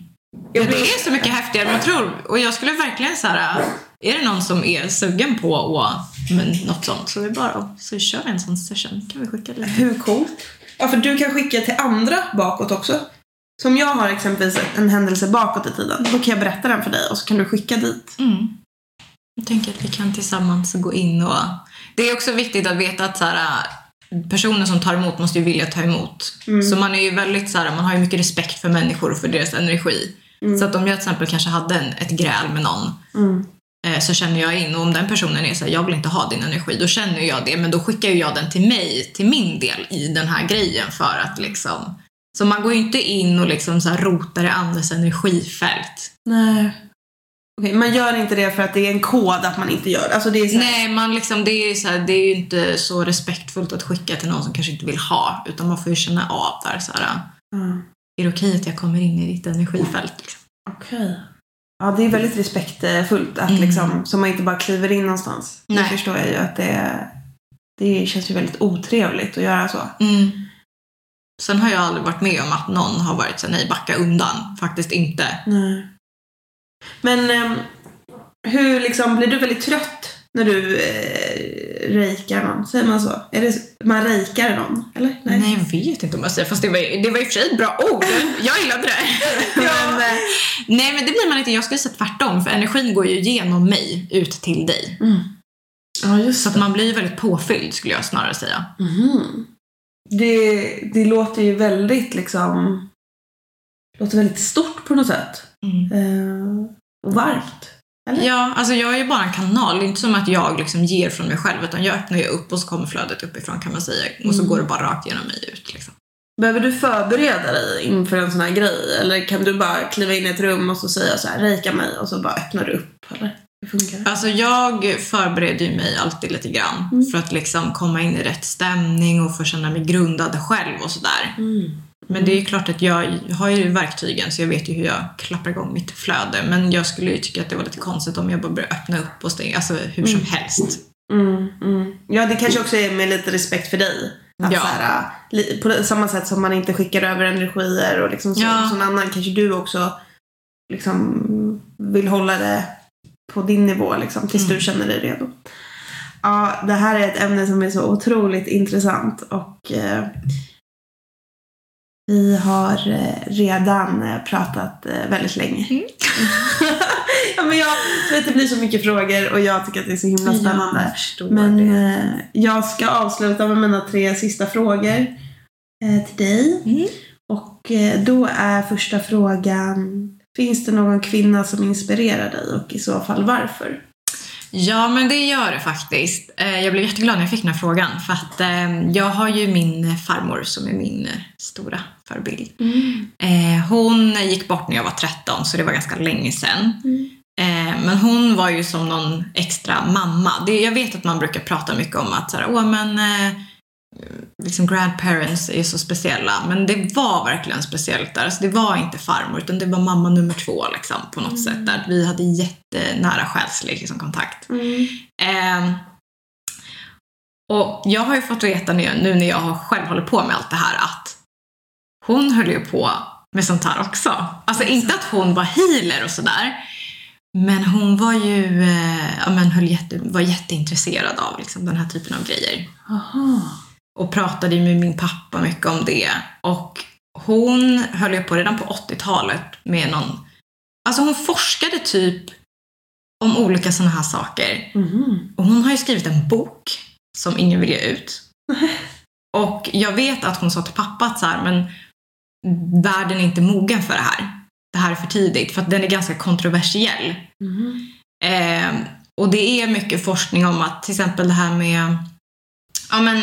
Ja, det är så mycket häftigare än man tror. Och jag skulle verkligen så här, är det någon som är sugen på och, men, något sånt så vi bara, så kör vi en sån session. kan vi skicka lite. Hur coolt? Ja, för du kan skicka till andra bakåt också. Som jag har exempelvis en händelse bakåt i tiden. Då kan jag berätta den för dig och så kan du skicka dit. Mm. Jag tänker att vi kan tillsammans gå in och... Det är också viktigt att veta att så här, personen som tar emot måste ju vilja ta emot. Mm. Så man är ju väldigt så här, man har ju mycket respekt för människor och för deras energi. Mm. Så att om jag till exempel kanske hade en, ett gräl med någon Mm. eh, så känner jag in och om den personen är så här, jag vill inte ha din energi, då känner jag det. Men då skickar ju jag den till mig, till min del i den här grejen för att liksom... Så man går ju inte in och liksom så här rotar i andras energifält. Nej. Okej, man gör inte det för att det är en kod att man inte gör. Alltså det är så här, Nej, man liksom, det, är så här, det är ju inte så respektfullt att skicka till någon som kanske inte vill ha. Utan man får ju känna av där så här. Mm. Är det okej att jag kommer in i ditt energifält? Liksom? Okej. Ja, det är väldigt respektfullt att Mm. liksom, så man inte bara kliver in någonstans. Det Nej. förstår jag ju att det, det känns ju väldigt otrevligt att göra så. Mm. Sen har jag aldrig varit med om att någon har varit så här, nej backa undan. Faktiskt inte. Nej. Men ehm, hur liksom, blir du väldigt trött när du eh, reikar någon? Säger man så? Är det, man reikar någon? Eller? Nej. jag vet inte om jag säger. Fast det var, det var i och för sig ett bra ord. Jag gillade det. <laughs> Men, eh, Nej men det blir man inte. Jag skulle säga tvärtom. För energin går ju genom mig ut till dig. mm. Ja, just Så att man blir ju väldigt påfylld skulle jag snarare säga. Mhm. Det, det låter ju väldigt liksom... låter väldigt stort på något sätt. Eh, och varmt. Eller? Ja, alltså jag är ju bara en kanal. Det är inte som att jag liksom ger från mig själv. Utan jag öppnar ju upp och så kommer flödet uppifrån kan man säga. Och så Mm. går det bara rakt genom mig ut. Liksom. Behöver du förbereda dig inför en sån här grej? Eller kan du bara kliva in i ett rum och så säga så här, rejka mig och så bara öppnar du upp? Eller hur funkar det? Alltså jag förbereder ju mig alltid lite grann. Mm. För att liksom komma in i rätt stämning och få känna mig grundad själv och sådär. Mm. Men det är ju klart att jag har ju verktygen så jag vet ju hur jag klappar igång mitt flöde. Men jag skulle ju tycka att det var lite konstigt om jag bara började öppna upp och stänga, alltså hur som Mm. helst. Mm, mm. Ja, det kanske också är med lite respekt för dig. Att Ja. här, på samma sätt som man inte skickar över energier och liksom så, Ja. som annan kanske du också liksom vill hålla det på din nivå liksom, tills Mm. du känner dig redo. Ja, det här är ett ämne som är så otroligt intressant och eh, vi har eh, redan eh, pratat eh, väldigt länge. Mm. <laughs> ja, men jag vet det blir så mycket frågor och jag tycker att det är så himla spännande. Jag Men det. jag ska avsluta med mina tre sista frågor till dig. Mm. Och då är första frågan, finns det någon kvinna som inspirerar dig och i så fall varför? Ja, men det gör det faktiskt. Eh, Jag blev jätteglad när jag fick den här frågan. För att eh, jag har ju min farmor som är min eh, stora förebild. Eh, Hon gick bort när jag var 13, så det var ganska länge sedan. Mm. Men hon var ju som någon extra mamma. Jag vet att man brukar prata mycket om att så här, Åh, men, liksom grandparents är så speciella. Men det var verkligen speciellt där. Alltså, det var inte farmor, utan det var mamma nummer två liksom, på något sätt. Där vi hade jättenära själslig liksom, kontakt. Mm. Ehm, och jag har ju fått veta nu, nu när jag själv håller på med allt det här att hon höll ju på med sånt här också. Alltså inte att hon var healer och sådär. Men hon var ju eh, ja, men höll jätte, var jätteintresserad av liksom, den här typen av grejer. Aha. Och pratade med min pappa mycket om det. Och hon höll ju på redan på 80-talet med någon... Alltså hon forskade typ om olika sådana här saker. Mhm. Och hon har ju skrivit en bok som ingen vill ge ut. <laughs> Och jag vet att hon sa till pappa att så här, men världen är inte mogen för det här. Det här är för tidigt, för att den är ganska kontroversiell. Mhm. Eh, och det är mycket forskning om att till exempel det här med, ja men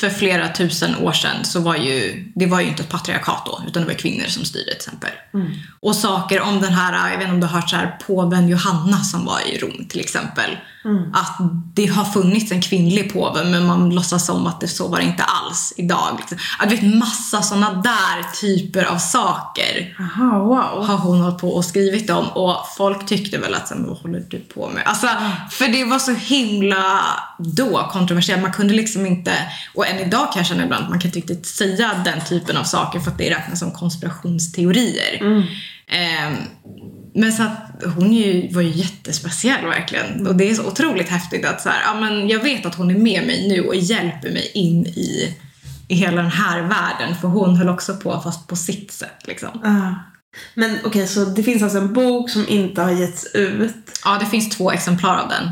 för flera tusen år sedan så var ju, det var ju inte ett patriarkat då, utan det var kvinnor som styrde till exempel. Mm. Och saker om den här, jag vet inte om du har hört så här, påven Johanna som var i Rom till exempel. Mm. Att det har funnits en kvinnlig påve men man låtsas som att det så var det inte alls idag. Liksom. Att du vet massa sådana där typer av saker Aha, wow. har hon hållit på och skrivit om och folk tyckte väl att vad håller du på med? Alltså, för det var så himla då kontroversiellt. Man kunde liksom inte, och än idag kan jag känna ibland att man kan inte riktigt säga den typen av saker för att det räknas som konspirationsteorier. Mm. Ehm, men så att hon ju, var ju jättespeciell verkligen. Och det är så otroligt häftigt att så här, ja, men jag vet att hon är med mig nu och hjälper mig in i, i hela den här världen. För hon höll också på fast på sitt sätt liksom. Ah. Men okej, så det finns alltså en bok som inte har getts ut. Ja, det finns två exemplar av den.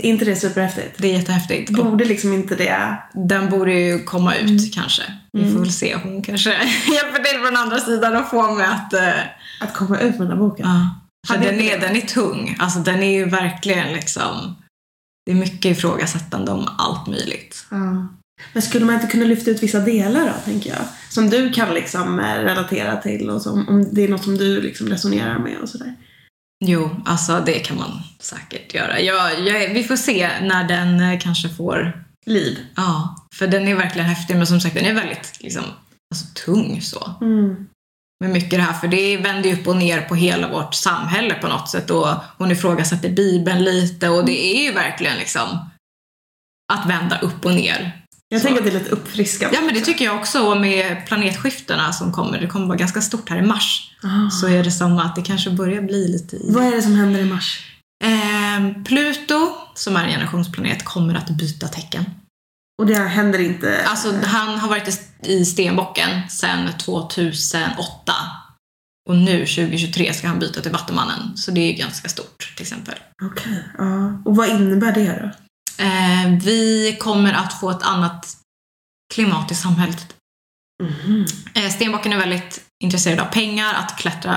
Är inte det superhäftigt? Det är jättehäftigt. Borde liksom inte det... den borde ju komma ut kanske. Vi får Mm. väl se. Hon kanske <laughs> hjälper till den andra sidan och får mig att... eh, Att komma ut med den här boken? ja. För den är, den är tung. Alltså den är ju verkligen liksom... Det är mycket ifrågasättande om allt möjligt. Ja. Men skulle man inte kunna lyfta ut vissa delar då, tänker jag? Som du kan liksom eh, relatera till och som, om det är något som du liksom resonerar med och sådär. Jo, alltså det kan man säkert göra. Jag, jag, vi får se när den eh, kanske får... Liv. Ja, för den är verkligen häftig men som sagt den är väldigt liksom, alltså, tung så. Mm. Med mycket det här, för det vänder ju upp och ner på hela vårt samhälle på något sätt och hon ifrågasätter Bibeln lite och det är ju verkligen liksom att vända upp och ner. Jag Så. tänker att det är lite uppfriskande. Ja men det tycker jag också och med planetskiftena som kommer, det kommer vara ganska stort här i mars, Ah. så är det som att det kanske börjar bli lite i Vad är det som händer i mars? Ehm, Pluto, som är en generationsplanet, kommer att byta tecken. Och det händer inte... Alltså, han har varit i- stenbocken sedan 2008. Och nu, 2023, ska han byta till Vattumannen. Så det är ganska stort, till exempel. Okej, ja. Och vad innebär det då? Ehm, vi kommer att få ett annat klimat i samhället. Mhm. Eh, Stenbocken är väldigt intresserad av pengar, att klättra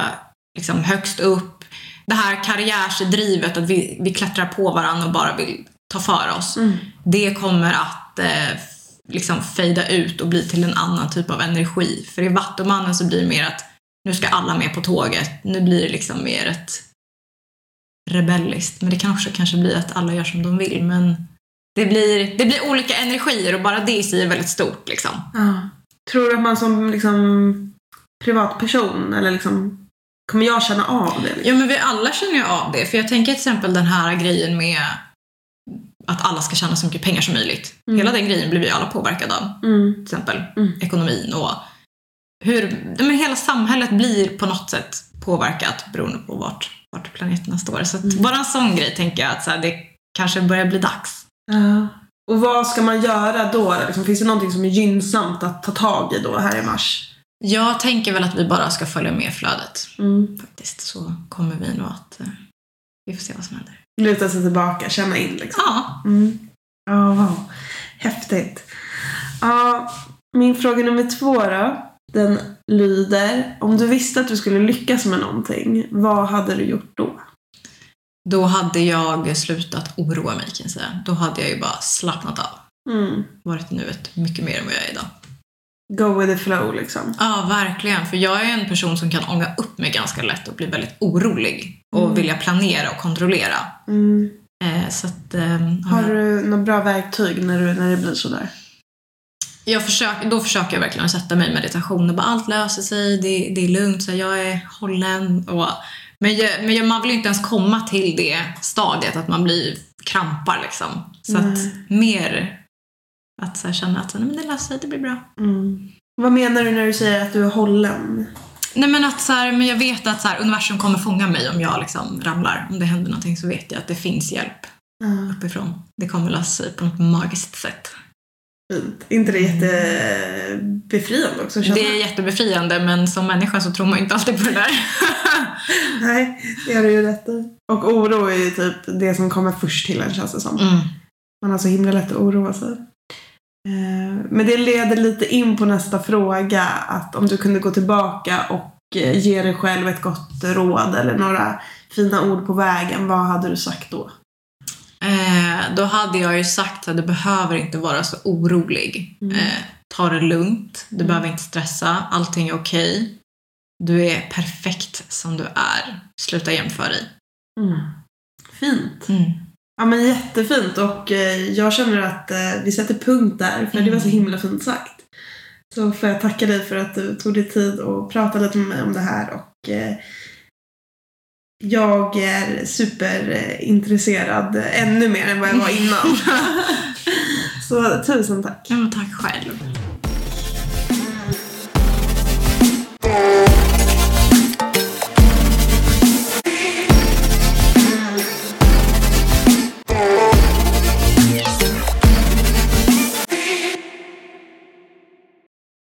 liksom, högst upp. Det här karriärsdrivet, att vi, vi klättrar på varandra och bara vill ta för oss. Mm. det kommer att eh, liksom fejda ut och bli till en annan typ av energi. För i Vattumannen så blir det mer att nu ska alla med på tåget. Nu blir det liksom mer ett rebelliskt. Men det kan också kanske bli att alla gör som de vill. Men det blir, det blir olika energier och bara det i sig är väldigt stort liksom. Ja. Tror du att man som liksom, privatperson, eller liksom, kommer jag känna av det? Liksom? Ja men vi alla känner ju av det. För jag tänker till exempel den här grejen med att alla ska tjäna så mycket pengar som möjligt. Mm. Hela den grejen blir vi alla påverkade av. Mm. till exempel Mm. ekonomin och hur men hela samhället blir på något sätt påverkat beroende på vart, vart planeterna står. Så att Mm. bara en sån grej tänker jag att så här, det kanske börjar bli dags. Ja. Och vad ska man göra då? Liksom, finns det någonting som är gynnsamt att ta tag i då här i mars? Jag tänker väl att vi bara ska följa med flödet Mm. faktiskt. Så kommer vi nog att eh, vi får se vad som händer. Luta sig tillbaka, känna in liksom. Ja, Mm. Ja, wow. Häftigt. Ja, min fråga nummer två då. Den lyder, om du visste att du skulle lyckas med någonting, vad hade du gjort då? då hade jag slutat oroa mig kan jag säga. Då hade jag ju bara slappnat av. Mm. Varit i nuet mycket mer än vad jag är idag. Go with the flow liksom. Ja, verkligen. För jag är en person som kan ånga upp mig ganska lätt och bli väldigt orolig. Och Mm. vilja planera och kontrollera. Mm. Eh, så att... ehm, Har du några bra verktyg när, du, när det blir sådär? Jag försöker, då försöker jag verkligen sätta mig i meditation och bara allt löser sig, det, det är lugnt, så jag är hållen. Och, men jag, men jag, man vill ju inte ens komma till det stadiet att man blir krampar liksom. Så att Nej. mer att så känna att så, nej, men det löser sig, det blir bra. Mm. Vad menar du när du säger att du är hållen? Nej men att så här, men jag vet att så här, universum kommer fånga mig om jag liksom ramlar. Om det händer någonting så vet jag att det finns hjälp Ja, uppifrån. Det kommer lösa sig på något magiskt sätt. Fint. inte det jättebefriande också känna? Det är jättebefriande men som människa så tror man inte alltid på det där. <laughs> Nej, det har du ju rätt i. Och oro är ju typ det som kommer först till en känns det som. Mm. Man har så himla lätt att oroa sig. Eh, Men det leder lite in på nästa fråga. Att om du kunde gå tillbaka och eh, ge dig själv ett gott råd eller några fina ord på vägen. Vad hade du sagt då? Eh, då hade jag ju sagt att du behöver inte vara så orolig. Mm. Eh, ta det lugnt, du Mm. behöver inte stressa, allting är okej. Du är perfekt som du är. Sluta jämföra dig. Mm. Fint. Mm. Ja men jättefint och eh, jag känner att vi sätter punkt där för det var så himla fint sagt. Så får jag tacka dig för att du tog dig tid och pratade lite med mig om det här och jag är superintresserad ännu mer än vad jag var innan. <laughs> så tusen tack. Ja, tack själv.